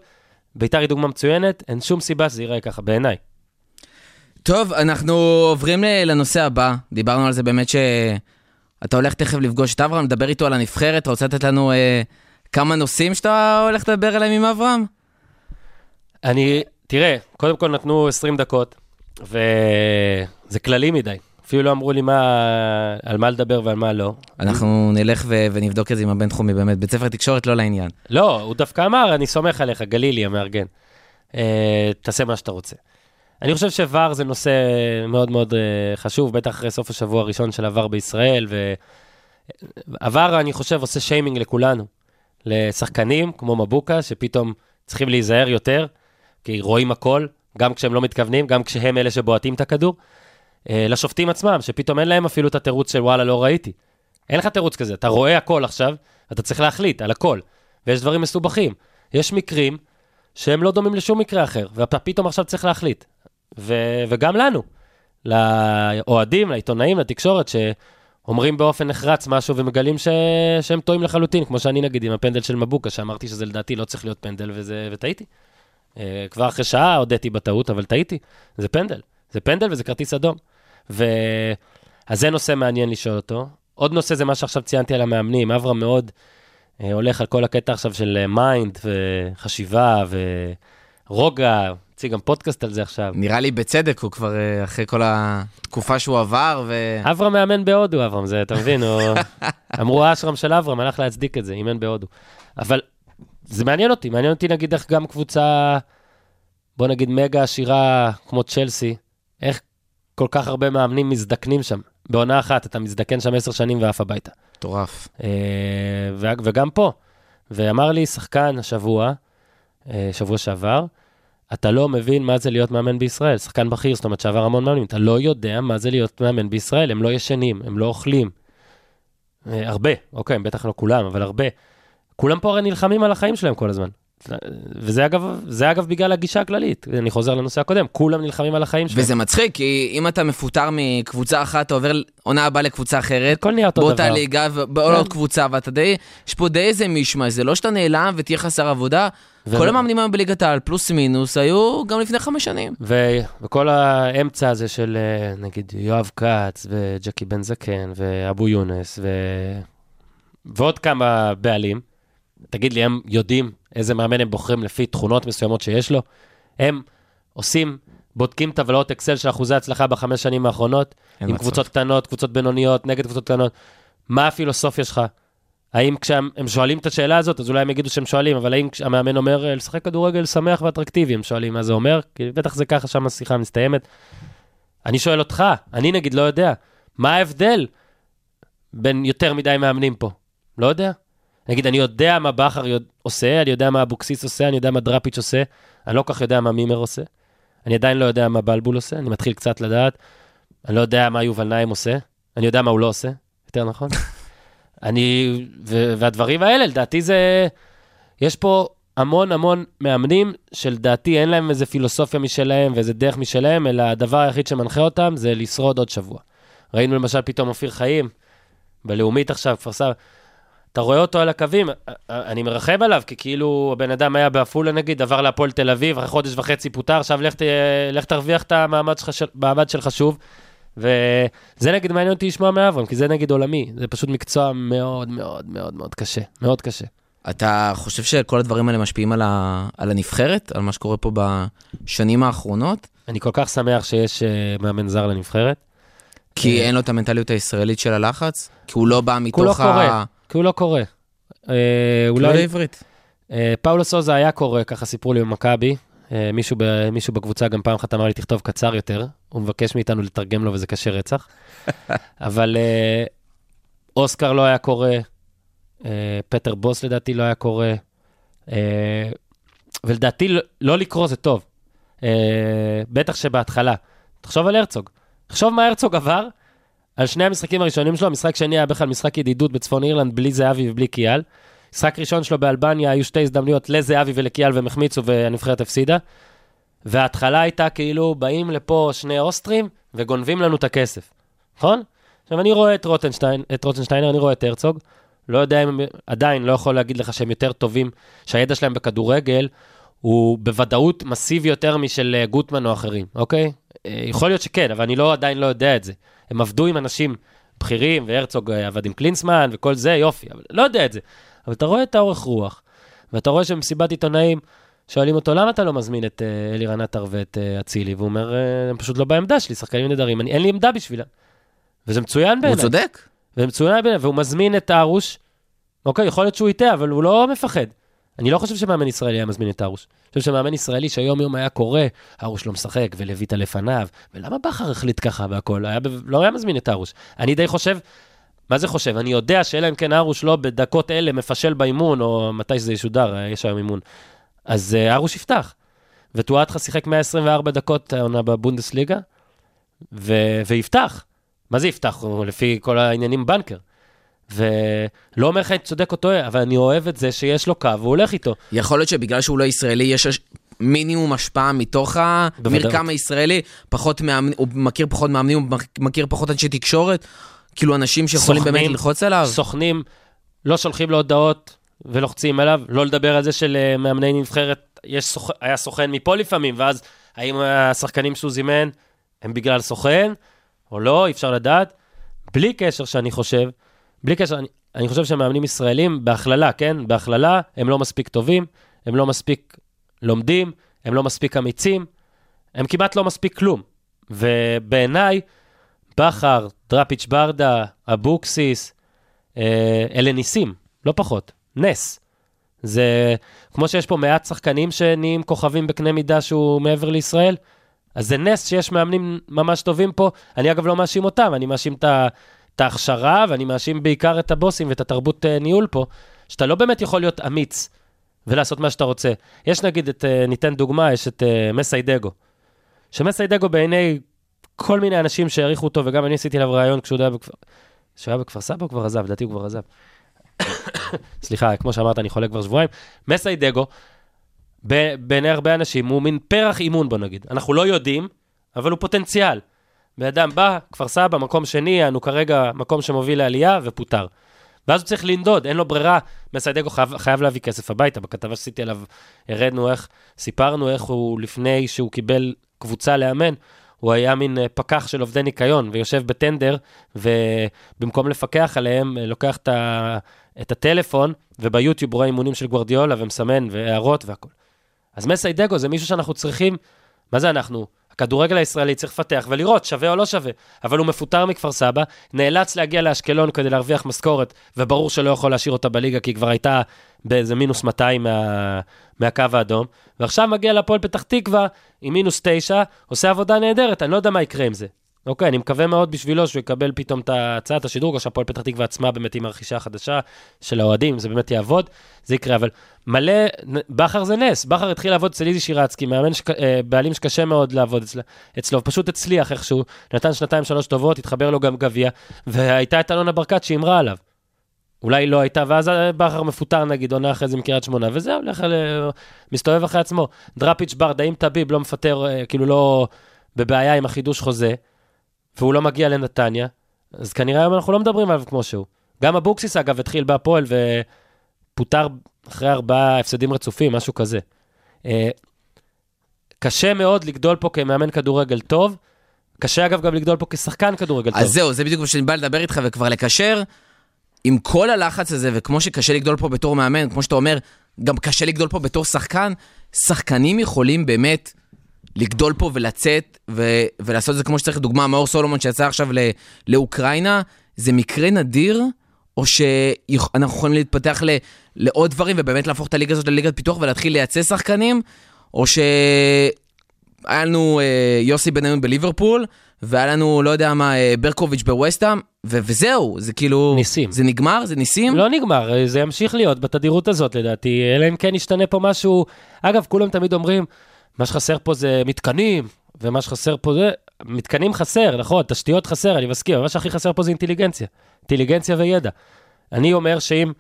ביתר היא דוגמה מצוינת, אין שום סיבה שזה ייראה ככה, בעיניי. טוב, אנחנו עוברים לנושא הבא. דיברנו על זה באמת שאתה הולך תכף לפגוש את אברהם, לדבר איתו על הנבחרת. אתה רוצה לתת לנו אה, כמה נושאים שאתה הולך לדבר עליהם עם אברהם? אני, תראה, קודם כל נתנו 20 דקות, וזה כללי מדי. אפילו לא אמרו לי מה, על מה לדבר ועל מה לא. אנחנו נלך ו- ונבדוק את זה עם הבינתחומי, באמת. בית ספר תקשורת לא לעניין. לא, הוא דווקא אמר, אני סומך עליך, גלילי המארגן. אה, תעשה מה שאתה רוצה. אני חושב שוואר זה נושא מאוד מאוד אה, חשוב, בטח אחרי סוף השבוע הראשון של הוואר בישראל, והוואר, אני חושב, עושה שיימינג לכולנו. לשחקנים כמו מבוקה, שפתאום צריכים להיזהר יותר, כי רואים הכל, גם כשהם לא מתכוונים, גם כשהם אלה שבועטים את הכדור. אה, לשופטים עצמם, שפתאום אין להם אפילו את התירוץ של וואלה, לא ראיתי. אין לך תירוץ כזה, אתה רואה הכל עכשיו, אתה צריך להחליט על הכל. ויש דברים מסובכים. יש מקרים שהם לא דומים לשום מקרה אחר, ואתה פתאום עכשיו צריך להחליט. ו- וגם לנו, לאוהדים, לעיתונאים, לתקשורת, שאומרים באופן נחרץ משהו ומגלים ש- שהם טועים לחלוטין, כמו שאני נגיד עם הפנדל של מבוקה, שאמרתי שזה לדעתי לא צריך להיות פנדל, וזה, וטעיתי. אה, כבר אחרי שעה הודיתי בטעות, אבל טעיתי. זה פנדל. זה פנדל וזה כרטיס אדום. ו... אז זה נושא מעניין לשאול אותו. עוד נושא זה מה שעכשיו ציינתי על המאמנים. אברהם מאוד אה, הולך על כל הקטע עכשיו של mind וחשיבה ורוגע. הוציא גם פודקאסט על זה עכשיו. נראה לי בצדק, הוא כבר אה, אחרי כל התקופה שהוא עבר, ו... אברהם מאמן בהודו, אברהם, זה, אתה מבין? הוא... אמרו האשרם של אברהם, הלך להצדיק את זה, אימן בהודו. אבל זה מעניין אותי, מעניין אותי נגיד איך גם קבוצה, בוא נגיד מגה עשירה כמו צ'לסי, איך כל כך הרבה מאמנים מזדקנים שם. בעונה אחת אתה מזדקן שם עשר שנים ועף הביתה. מטורף. אה, וגם פה. ואמר לי שחקן השבוע, אה, שבוע שעבר, אתה לא מבין מה זה להיות מאמן בישראל. שחקן בכיר, זאת אומרת שעבר המון מאמנים, אתה לא יודע מה זה להיות מאמן בישראל. הם לא ישנים, הם לא אוכלים. אה, הרבה, אוקיי, בטח לא כולם, אבל הרבה. כולם פה הרי נלחמים על החיים שלהם כל הזמן. וזה אגב, זה אגב בגלל הגישה הכללית. אני חוזר לנושא הקודם, כולם נלחמים על החיים שלהם. וזה מצחיק, כי אם אתה מפוטר מקבוצה אחת, אתה עובר עונה הבאה לקבוצה אחרת, הכל נהיה אותו באותה דבר. ליגה ובעוד קבוצה, ואתה די, יש פה די איזה מישמע, זה לא שאתה נעלם ותהיה חסר עבודה. ו- כל המאמנים היום בליגת העל, פלוס מינוס, היו גם לפני חמש שנים. ו- וכל האמצע הזה של אה, נגיד יואב כץ וג'קי בן זקן ואבו יונס ו... ועוד כמה בעלים, תגיד לי, הם יודעים איזה מאמן הם בוחרים לפי תכונות מסוימות שיש לו? הם עושים, בודקים טבלאות אקסל של אחוזי הצלחה בחמש שנים האחרונות, עם מצב. קבוצות קטנות, קבוצות בינוניות, נגד קבוצות קטנות. מה הפילוסופיה שלך? האם כשהם הם שואלים את השאלה הזאת, אז אולי הם יגידו שהם שואלים, אבל האם המאמן אומר אה, לשחק כדורגל שמח ואטרקטיבי, הם שואלים מה זה אומר? כי בטח זה ככה שם השיחה מסתיימת. אני שואל אותך, אני נגיד לא יודע, מה ההבדל בין יותר מדי מאמנים פה? לא יודע. נגיד, אני יודע מה בכר עושה, אני יודע מה אבוקסיס עושה, אני יודע מה דראפיץ' עושה, אני לא כל כך יודע מה מימר עושה. אני עדיין לא יודע מה בלבול עושה, אני מתחיל קצת לדעת. אני לא יודע מה יובל נעים עושה, אני יודע מה הוא לא עושה, יותר נכון. אני, ו- והדברים האלה, לדעתי זה, יש פה המון המון מאמנים שלדעתי אין להם איזה פילוסופיה משלהם ואיזה דרך משלהם, אלא הדבר היחיד שמנחה אותם זה לשרוד עוד שבוע. ראינו למשל פתאום אופיר חיים, בלאומית עכשיו, כפר סבא, אתה רואה אותו על הקווים, אני מרחם עליו, כי כאילו הבן אדם היה בעפולה נגיד, עבר להפועל תל אביב, אחרי חודש וחצי פוטר, עכשיו לך, ת, לך תרוויח את המעמד שלך, של- המעמד שלך שוב. וזה נגיד מעניין אותי לשמוע מאברהם, כי זה נגיד עולמי, זה פשוט מקצוע מאוד מאוד מאוד מאוד קשה, מאוד קשה. אתה חושב שכל הדברים האלה משפיעים על, ה... על הנבחרת, על מה שקורה פה בשנים האחרונות? אני כל כך שמח שיש uh, מאמן זר לנבחרת. כי אה. אין לו את המנטליות הישראלית של הלחץ? כי הוא לא בא כי הוא לא מתוך קורא, ה... כי הוא לא קורא. אה, אולי... לא יודע עברית. אה, פאולו סוזה היה קורא, ככה סיפרו לי במכבי. אה, מישהו, ב, מישהו בקבוצה גם פעם אחת אמר לי, תכתוב קצר יותר. הוא מבקש מאיתנו לתרגם לו וזה קשה רצח. אבל אה, אוסקר לא היה קורא, אה, פטר בוס לדעתי לא היה קורא. אה, ולדעתי לא, לא לקרוא זה טוב. אה, בטח שבהתחלה. תחשוב על הרצוג. תחשוב מה הרצוג עבר על שני המשחקים הראשונים שלו. המשחק שני היה בכלל משחק ידידות בצפון אירלנד בלי זהבי ובלי קיאל. משחק ראשון שלו באלבניה, היו שתי הזדמנויות לזהבי ולקיאל והם החמיצו והנבחרת הפסידה. וההתחלה הייתה כאילו, באים לפה שני אוסטרים וגונבים לנו את הכסף, נכון? עכשיו, אני רואה את רוטנשטיין, את רוטנשטיינר, אני רואה את הרצוג, לא יודע אם, הם- עדיין לא יכול להגיד לך שהם יותר טובים, שהידע שלהם בכדורגל הוא בוודאות מסיבי יותר משל אה, גוטמן או אחרים, אוקיי? אה, יכול להיות שכן, אבל אני לא, עדיין לא יודע את זה. הם עבדו עם אנשים בכירים, והרצוג עבד עם קלינסמן וכל זה, יופי, אבל לא יודע את זה. אבל אתה רואה את האורך רוח, ואתה רואה שבמסיבת עיתונאים שואלים אותו, למה אתה לא מזמין את אה, אלירן עטר ואת אה, אצילי? והוא אומר, הם פשוט לא בעמדה שלי, שחקנים נהדרים, אני- אין לי עמדה בשבילם. וזה מצוין הוא בעיניי. צודק. וזה מצוין בעיניי, והוא מזמין את הארוש, אוקיי, יכול להיות שהוא יטעה, אבל הוא לא מפחד. אני לא חושב שמאמן ישראלי היה מזמין את ארוש. אני חושב שמאמן ישראלי שהיום יום היה קורא, ארוש לא משחק ולויטה לפניו, ולמה בכר החליט ככה והכל? היה, לא היה מזמין את ארוש. אני די חושב, מה זה חושב? אני יודע שאלא אם כן ארוש לא בדקות אלה מפשל באימון, או מתי שזה ישודר, אה, יש היום אימון, אז אה, ארוש יפתח. וטואטחה שיחק 124 דקות העונה בבונדסליגה, ו- ויפתח. מה זה יפתח? לפי כל העניינים בנקר. ולא אומר לך אם צודק או טועה, אבל אני אוהב את זה שיש לו קו, והוא הולך איתו. יכול להיות שבגלל שהוא לא ישראלי, יש מינימום השפעה מתוך. המרקם הישראלי, פחות מאמנים, הוא מכיר פחות מאמנים, הוא מכיר פחות אנשי תקשורת, כאילו אנשים שיכולים סוכנים, באמת ללחוץ עליו. סוכנים לא שולחים לו הודעות ולוחצים עליו, לא לדבר על זה של אה, נבחרת, יש סוכ... היה סוכן מפה לפעמים, ואז האם השחקנים שהוא זימן הם בגלל סוכן או לא, אי אפשר לדעת. בלי קשר שאני חושב, בלי קשר, אני, אני חושב שמאמנים ישראלים, בהכללה, כן? בהכללה, הם לא מספיק טובים, הם לא מספיק לומדים, הם לא מספיק אמיצים, הם כמעט לא מספיק כלום. ובעיניי, בכר, דראפיץ' ברדה, אבוקסיס, אה, אלה ניסים, לא פחות, נס. זה כמו שיש פה מעט שחקנים שנהיים כוכבים בקנה מידה שהוא מעבר לישראל, אז זה נס שיש מאמנים ממש טובים פה. אני אגב לא מאשים אותם, אני מאשים את ה- את ההכשרה, ואני מאשים בעיקר את הבוסים ואת התרבות אה, ניהול פה, שאתה לא באמת יכול להיות אמיץ ולעשות מה שאתה רוצה. יש נגיד את, אה, ניתן דוגמה, יש את אה, מסיידגו. שמסיידגו בעיני כל מיני אנשים שהעריכו אותו, וגם אני עשיתי עליו ראיון כשהוא היה בכפר... כשהוא היה בכפר סבא הוא כבר עזב, לדעתי הוא כבר עזב. סליחה, כמו שאמרת, אני חולה כבר שבועיים. מסיידגו, בעיני הרבה אנשים, הוא מין פרח אימון, בוא נגיד. אנחנו לא יודעים, אבל הוא פוטנציאל. בן אדם בא, כפר סבא, מקום שני, אנו כרגע מקום שמוביל לעלייה, ופוטר. ואז הוא צריך לנדוד, אין לו ברירה. מסיידגו חייב, חייב להביא כסף הביתה. בכתבה שעשיתי עליו, הראינו איך, סיפרנו איך הוא, לפני שהוא קיבל קבוצה לאמן, הוא היה מין אה, פקח של עובדי ניקיון, ויושב בטנדר, ובמקום לפקח עליהם, אה, לוקח את, ה, את הטלפון, וביוטיוב רואה אימונים של גוורדיולה, ומסמן, והערות והכול. אז מסיידגו זה מישהו שאנחנו צריכים, מה זה אנחנו? הכדורגל הישראלי צריך לפתח ולראות, שווה או לא שווה. אבל הוא מפוטר מכפר סבא, נאלץ להגיע לאשקלון כדי להרוויח משכורת, וברור שלא יכול להשאיר אותה בליגה, כי היא כבר הייתה באיזה מינוס 200 מה, מהקו האדום. ועכשיו מגיע להפועל פתח תקווה עם מינוס 9, עושה עבודה נהדרת, אני לא יודע מה יקרה עם זה. אוקיי, אני מקווה מאוד בשבילו שהוא יקבל פתאום את הצעת השדרוג, או שהפועל פתח תקווה עצמה באמת עם הרכישה החדשה של האוהדים, זה באמת יעבוד, זה יקרה, אבל מלא, בכר זה נס, בכר התחיל לעבוד אצל איזי שירצקי, מאמן, שק, אה, בעלים שקשה מאוד לעבוד אצל, אצלו, פשוט הצליח איכשהו, נתן שנתיים שלוש טובות, התחבר לו גם גביע, והייתה את אלונה ברקת שאימרה עליו. אולי לא הייתה, ואז בכר מפוטר נגיד, עונה אחרי זה מקריית שמונה, וזהו, הולך, ל- מסתובב אחרי עצמו. דראפיץ' ברדה, אם טביב לא מפטר, אה, כאילו לא בבעיה עם החידוש חוזה, והוא לא מגיע לנתניה, אז כנראה היום אנחנו לא מדברים עליו כמו שהוא. גם אבוקסיס, אגב, התחיל בהפועל ופוטר אחרי ארבעה הפסדים רצופים, משהו כזה. אה, קשה מאוד לגדול פה כמאמן כדורגל טוב, קשה אגב גם לגדול פה כשחקן כדורגל טוב. אז זהו, זה בדיוק מה שאני בא לדבר איתך וכבר לקשר. עם כל הלחץ הזה, וכמו שקשה לגדול פה בתור מאמן, כמו שאתה אומר, גם קשה לגדול פה בתור שחקן, שחקנים יכולים באמת לגדול פה ולצאת ו- ולעשות את זה כמו שצריך. דוגמה, מאור סולומון שיצא עכשיו ל- לאוקראינה, זה מקרה נדיר, או שאנחנו יכולים להתפתח ל- לעוד דברים ובאמת להפוך את הליגה הזאת לליגת פיתוח ולהתחיל לייצא שחקנים, או ש... היה לנו אה, יוסי בניון בליברפול, והיה לנו, לא יודע מה, אה, ברקוביץ' בווסטהאם, ו- וזהו, זה כאילו... ניסים. זה נגמר? זה ניסים? לא נגמר, זה ימשיך להיות בתדירות הזאת לדעתי, אלא אם כן ישתנה פה משהו. אגב, כולם תמיד אומרים, מה שחסר פה זה מתקנים, ומה שחסר פה זה... מתקנים חסר, נכון, תשתיות חסר, אני מסכים, אבל מה שהכי חסר פה זה אינטליגנציה. אינטליגנציה וידע. אני אומר שאם,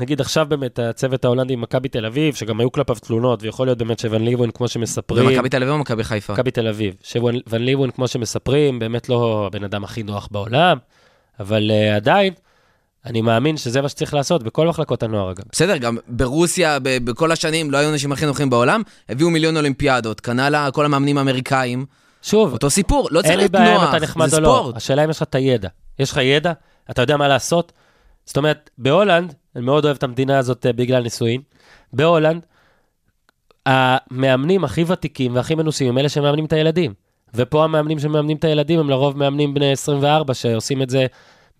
נגיד עכשיו באמת הצוות ההולנדי עם מכבי תל אביב, שגם היו כלפיו תלונות, ויכול להיות באמת שוון ליבון, כמו שמספרים, ומכבי תל אביב או מכבי חיפה? מכבי תל אביב. שוון ליבון, כמו שמספרים, באמת לא הבן אדם הכי נוח בעולם, אבל uh, עדיין, אני מאמין שזה מה שצריך לעשות בכל מחלקות הנוער, אגב. בסדר, גם ברוסיה, ב- בכל השנים, לא היו אנשים הכי נוחים בעולם, הביאו מיליון אולימפיאדות, כנ"ל כל המאמנים האמריקאים, שוב, אותו סיפור, לא צריך אין לי להיות בעיה אם נוח, אתה נחמד זה או לא. ספורט. השאלה אם יש לך את הידע. יש לך ידע? אתה יודע מה לעשות? זאת אומרת, בהולנד, אני מאוד אוהב את המדינה הזאת אה, בגלל נישואין, בהולנד, המאמנים הכי ותיקים והכי מנוסים הם אלה שמאמנים את הילדים. ופה המאמנים שמאמנים את הילדים הם לרוב מאמנים בני 24 שעושים את זה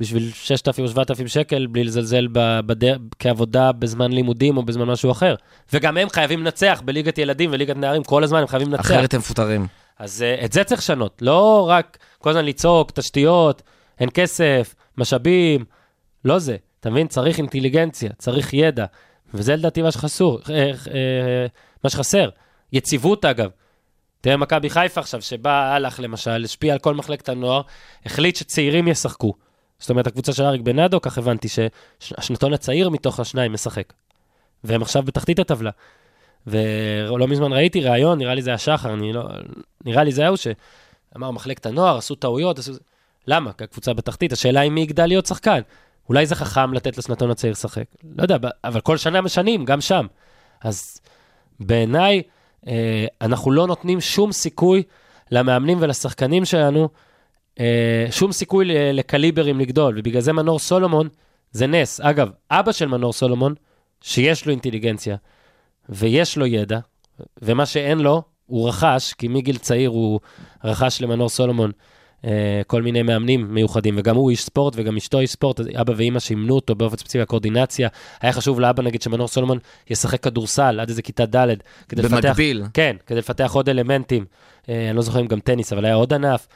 בשביל 6,000 או 7,000 שקל, בלי לזלזל בדר... כעבודה בזמן לימודים או בזמן משהו אחר. וגם הם חייבים לנצח בליגת ילדים וליגת נערים, כל הזמן הם חייבים לנצח. אחרת הם מפוטרים. אז uh, את זה צריך לשנות, לא רק כל הזמן לצעוק, תשתיות, אין כסף, משאבים, לא זה. אתה מבין? צריך אינטליגנציה, צריך ידע, וזה לדעתי מה שחסור, אה, אה, מה שחסר. יציבות אגב. תראה מכבי חיפה עכשיו, שבא הלך למשל, השפיע על כל מחלקת הנוער, החליט שצעירים ישחקו. זאת אומרת, הקבוצה של אריק בנאדו, כך הבנתי שהשנתון הצעיר מתוך השניים משחק. והם עכשיו בתחתית הטבלה. ולא מזמן ראיתי ראיון, נראה לי זה היה שחר, לא... נראה לי זה היה שאמר, מחלקת הנוער, עשו טעויות, עשו... למה? כי הקבוצה בתחתית, השאלה היא מי יגדל להיות שחקן. אולי זה חכם לתת לשנתון הצעיר לשחק. לא יודע, אבל כל שנה משנים, גם שם. אז בעיניי, אה, אנחנו לא נותנים שום סיכוי למאמנים ולשחקנים שלנו, שום סיכוי לקליברים לגדול, ובגלל זה מנור סולומון זה נס. אגב, אבא של מנור סולומון, שיש לו אינטליגנציה ויש לו ידע, ומה שאין לו, הוא רכש, כי מגיל צעיר הוא רכש למנור סולומון אה, כל מיני מאמנים מיוחדים, וגם הוא איש ספורט וגם אשתו איש ספורט, אבא ואימא שימנו אותו באופן ספציפי הקואורדינציה. היה חשוב לאבא, נגיד, שמנור סולומון ישחק כדורסל עד איזה כיתה ד', כדי לפתח... במקביל. כן, כדי לפתח עוד אלמנטים. אה, אני לא זוכר אם גם טניס, אבל היה עוד ענף.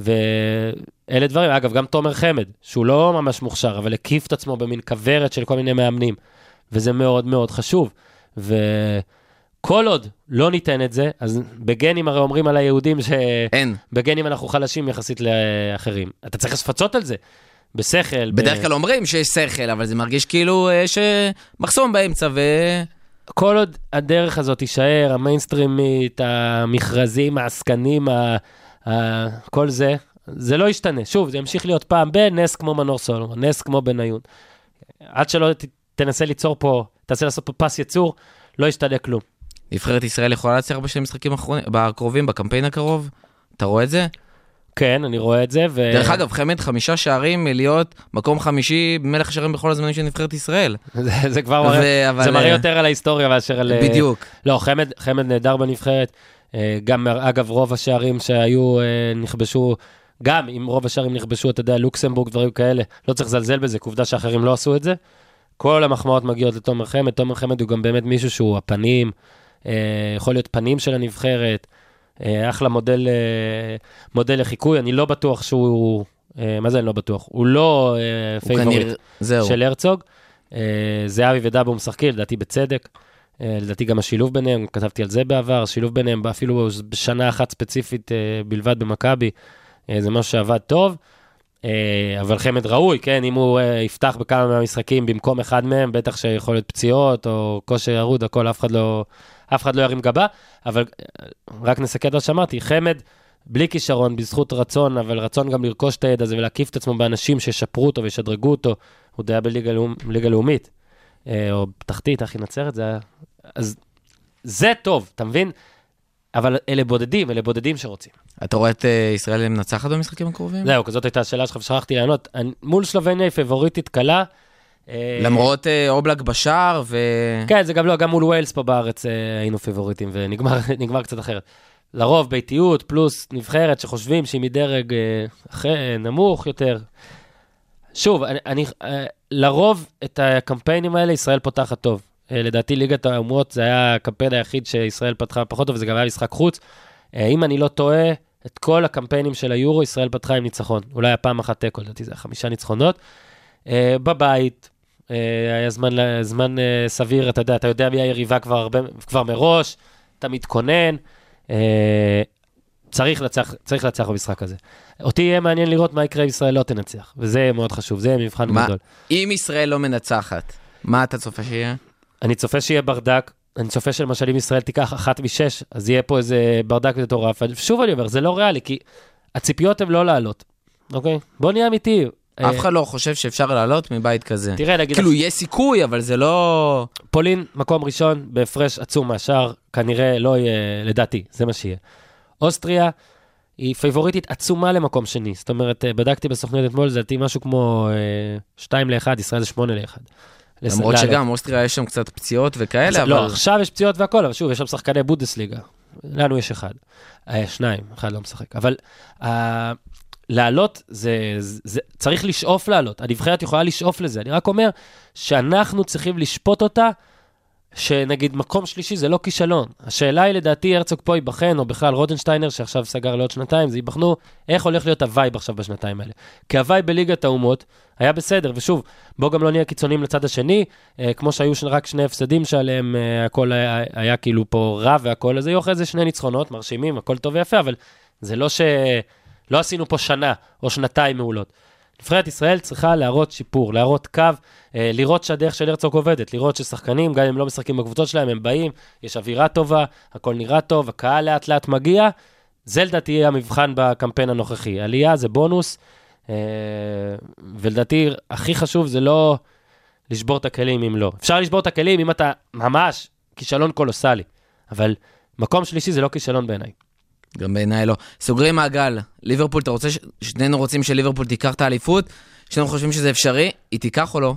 ואלה דברים, אגב, גם תומר חמד, שהוא לא ממש מוכשר, אבל הקיף את עצמו במין כוורת של כל מיני מאמנים, וזה מאוד מאוד חשוב. וכל עוד לא ניתן את זה, אז בגנים הרי אומרים על היהודים אין. שבגנים אנחנו חלשים יחסית לאחרים. אתה צריך לפצות על זה, בשכל. ב- בדרך כלל אומרים שיש שכל, אבל זה מרגיש כאילו אה, שמחסום באמצע ו... כל עוד הדרך הזאת תישאר, המיינסטרימית, המכרזים, העסקנים, ה... ה... כל זה, זה לא ישתנה. שוב, זה ימשיך להיות פעם בנס כמו מנור סולומון, נס כמו בניון. עד שלא ת... תנסה ליצור פה, תנסה לעשות פה פס יצור, לא ישתנה כלום. נבחרת ישראל יכולה להצליח בשני משחקים האחרונים- הקרובים, בקמפיין הקרוב? אתה רואה את זה? כן, אני רואה את זה, ו... דרך אגב, חמד חמישה שערים מלהיות מקום חמישי במלך השערים בכל הזמנים של נבחרת ישראל. זה, זה כבר מראה, ו- אבל, זה מראה אה, יותר על ההיסטוריה מאשר על... אה, בדיוק. לא, חמד, חמד נהדר בנבחרת. אה, גם, אגב, רוב השערים שהיו, נכבשו, גם אם רוב השערים נכבשו, אתה יודע, לוקסמבורג, דברים כאלה, לא צריך לזלזל בזה, כי עובדה שאחרים לא עשו את זה. כל המחמאות מגיעות לתומר חמד. תומר חמד הוא גם באמת מישהו שהוא הפנים, יכול להיות פנים של הנבחרת, אחלה מודל, אה, מודל לחיקוי. אני לא בטוח שהוא, אה, מה זה אני לא בטוח? הוא לא אה, פייבוריט. של הרצוג. אה, זהבי ודאבו משחקים, לדעתי בצדק. אה, לדעתי גם השילוב ביניהם, כתבתי על זה בעבר, השילוב ביניהם אפילו בשנה אחת ספציפית אה, בלבד במכבי, אה, זה משהו שעבד טוב. אה, אבל חמד ראוי, כן, אם הוא אה, יפתח בכמה מהמשחקים במקום אחד מהם, בטח שיכול להיות פציעות או כושר ירוד, הכל, אף אחד לא, אף אחד לא ירים גבה. אבל אה, רק נסכם מה שאמרתי, חמד, בלי כישרון, בזכות רצון, אבל רצון גם לרכוש את הידע הזה ולהקיף את עצמו באנשים שישפרו אותו וישדרגו אותו. הוא די היה בליגה לאומ... ליגה לאומית, אה, או בתחתית, אחי נצרת, זה היה... אז זה טוב, אתה מבין? אבל אלה בודדים, אלה בודדים שרוצים. אתה רואה את אה, ישראל מנצחת במשחקים הקרובים? זהו, כזאת הייתה השאלה שלך ושכחתי לענות. מול סלובניה היא פבוריטית קלה. אה, למרות אה, אובלק בשער ו... כן, זה גם לא, גם מול ווילס פה בארץ אה, היינו פיבוריטים, ונגמר נגמר קצת אחרת. לרוב ביתיות, פלוס נבחרת שחושבים שהיא מדרג נמוך יותר. שוב, אני, אני, לרוב את הקמפיינים האלה ישראל פותחת טוב. לדעתי ליגת האומות זה היה הקמפיין היחיד שישראל פתחה פחות טוב, וזה גם היה משחק חוץ. אם אני לא טועה, את כל הקמפיינים של היורו ישראל פתחה עם ניצחון. אולי היה פעם אחת תיקו, לדעתי זה היה חמישה ניצחונות. בבית, היה זמן, זמן אה, סביר, אתה יודע, אתה יודע מי היריבה כבר, הרבה, כבר מראש, אתה מתכונן. אה, צריך לנצח, צריך לנצח במשחק הזה. אותי יהיה מעניין לראות מה יקרה אם ישראל לא תנצח, וזה יהיה מאוד חשוב, זה יהיה מבחן מה- גדול. אם ישראל לא מנצחת, מה אתה צופה שיהיה? אני צופה שיהיה ברדק, אני צופה שלמשל אם ישראל תיקח אחת משש, אז יהיה פה איזה ברדק מטורף. שוב אני אומר, זה לא ריאלי, כי הציפיות הן לא לעלות, אוקיי? בוא נהיה אמיתי. אף אה, אחד לא חושב שאפשר לעלות מבית כזה. תראה, נגיד, כאילו, יש סיכוי, אבל זה לא... פולין, מקום ראשון, בהפרש עצום מהשאר, כנראה לא יהיה, לדעתי, זה מה שיהיה. אוסטריה היא פייבוריטית עצומה למקום שני. זאת אומרת, אה, בדקתי בסוכניות אתמול, זה לדעתי משהו כמו 2 ל-1, ישראל זה 8 ל-1. למרות שגם אוסטריה יש שם קצת פציעות וכאלה, אבל... לא, עכשיו יש פציעות והכל, אבל שוב, יש שם שחקני בונדסליגה. לנו יש אחד. אה, שניים, אחד לא משחק. אבל אה, לעלות, זה, זה, זה, צריך לשאוף לעלות. הנבחרת יכולה לשאוף לזה. אני רק אומר שאנחנו צריכים לשפוט אותה, שנגיד מקום שלישי זה לא כישלון. השאלה היא, לדעתי, הרצוג פה ייבחן, או בכלל רוטנשטיינר, שעכשיו סגר לעוד שנתיים, זה ייבחנו איך הולך להיות ה vibe עכשיו בשנתיים האלה. כי ה vibe בליגת האומות היה בסדר, ושוב, בואו גם לא נהיה קיצוניים לצד השני, אה, כמו שהיו רק שני הפסדים שעליהם אה, הכל היה, היה כאילו פה רע והכל, אז היו אחרי זה שני ניצחונות, מרשימים, הכל טוב ויפה, אבל זה לא ש... לא עשינו פה שנה או שנתיים מעולות. נבחרת ישראל צריכה להראות שיפור, להראות קו, אה, לראות שהדרך של הרצוג עובדת, לראות ששחקנים, גם אם לא משחקים בקבוצות שלהם, הם באים, יש אווירה טובה, הכל נראה טוב, הקהל לאט לאט מגיע. זה לדעתי יהיה המבחן בקמפיין הנוכחי. עלייה זה בונוס, אה, ולדעתי הכי חשוב זה לא לשבור את הכלים אם לא. אפשר לשבור את הכלים אם אתה ממש כישלון קולוסלי, אבל מקום שלישי זה לא כישלון בעיניי. גם בעיניי לא. סוגרים מעגל. ליברפול, אתה רוצה, ש- שנינו רוצים שליברפול תיקח את האליפות? שנינו חושבים שזה אפשרי? היא תיקח או לא?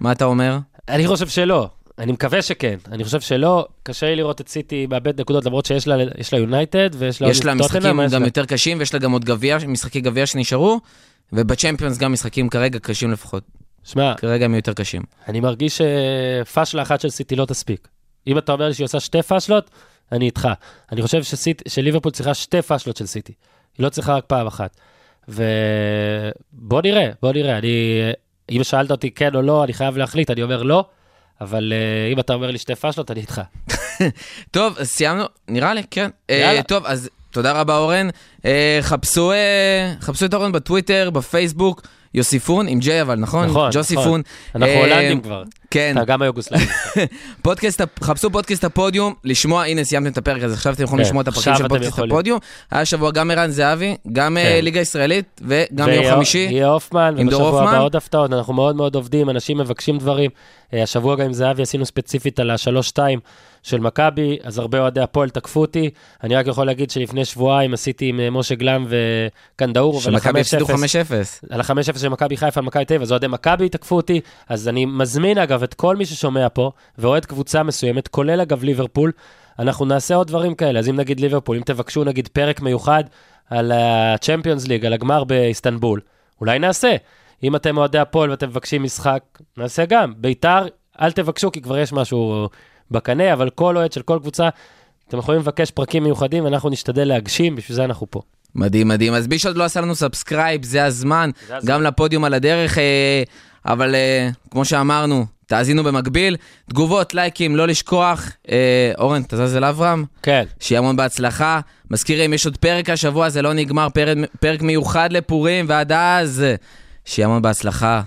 מה אתה אומר? אני חושב שלא. אני מקווה שכן. אני חושב שלא. קשה לי לראות את סיטי מאבד נקודות, למרות שיש לה יונייטד ויש לה יש לה משחקים גם? יותר קשים, ויש לה גם עוד גביע, משחקי גביע שנשארו, ובצ'מפיונס גם משחקים כרגע קשים לפחות. שמע, כרגע הם יותר קשים. אני מרגיש שפאשלה אחת של סיטי לא תספיק. אם אתה אומר לי שהיא עושה שתי פאשלות, אני איתך. אני חושב שסיט, שליברפול צריכה שתי פאשלות של סיטי. היא לא צריכה רק פעם אחת. ובוא נראה, בוא נראה. אני, אם שאלת אותי כן או לא, אני חייב להחליט, אני אומר לא, אבל uh, אם אתה אומר לי שתי פאשלות, אני איתך. טוב, אז סיימנו, נראה לי, כן. אה, יאללה. טוב, אז תודה רבה, אורן. אה, חפשו, אה, חפשו את אורן בטוויטר, בפייסבוק, יוסיפון, עם ג'יי אבל, נכון? נכון, ג'וסיפון. אנחנו אה, הולנדים כבר. כן, אתה גם היוגוסלבי. פודקאסט, הפ- חפשו פודקאסט הפודיום, לשמוע, הנה סיימתם את הפרק הזה, עכשיו אתם יכולים כן, לשמוע את הפרקים של פודקאסט. הפודיום. היה השבוע גם ערן זהבי, גם כן. ליגה ישראלית, וגם יום חמישי. יהיה הופמן, ובשבוע. הבא עוד הפתעות, אנחנו מאוד מאוד עובדים, אנשים מבקשים דברים. השבוע גם עם זהבי עשינו ספציפית על השלוש-שתיים של מכבי, אז הרבה אוהדי הפועל תקפו אותי. אני רק יכול להגיד שלפני שבועיים עשיתי עם משה גלם וקנדאור, שמכבי הפסידו 5-0. על ה-5-0 של מכבי חיפה על מכבי תל אביב, אז אוהדי מכבי תקפו אותי. אז אני מזמין אגב את כל מי ששומע פה, ואוהד קבוצה מסוימת, כולל אגב ליברפול, אנחנו נעשה עוד דברים כאלה. אז אם נגיד ליברפול, אם תבקשו נגיד פרק מיוחד על ה-Champions League, על הגמר באיסטנבול, אולי נעשה. אם אתם אוהדי הפועל ואתם מבקשים משחק, נעשה גם. ביתר, אל תבקשו כי כבר יש משהו בקנה, אבל כל אוהד של כל קבוצה, אתם יכולים לבקש פרקים מיוחדים, ואנחנו נשתדל להגשים, בשביל זה אנחנו פה. מדהים, מדהים. אז מי שעוד לא עשה לנו subscribe, זה הזמן, זה הזמן. גם לפודיום על הדרך, אה, אבל אה, כמו שאמרנו, תאזינו במקביל. תגובות, לייקים, לא לשכוח. אה, אורן, תזז אל אברהם, כן. שיהיה המון בהצלחה. מזכירים, יש עוד פרק השבוע, זה לא נגמר, פרק, פרק מיוחד לפורים, ועד אז, שיהיה המון בהצלחה.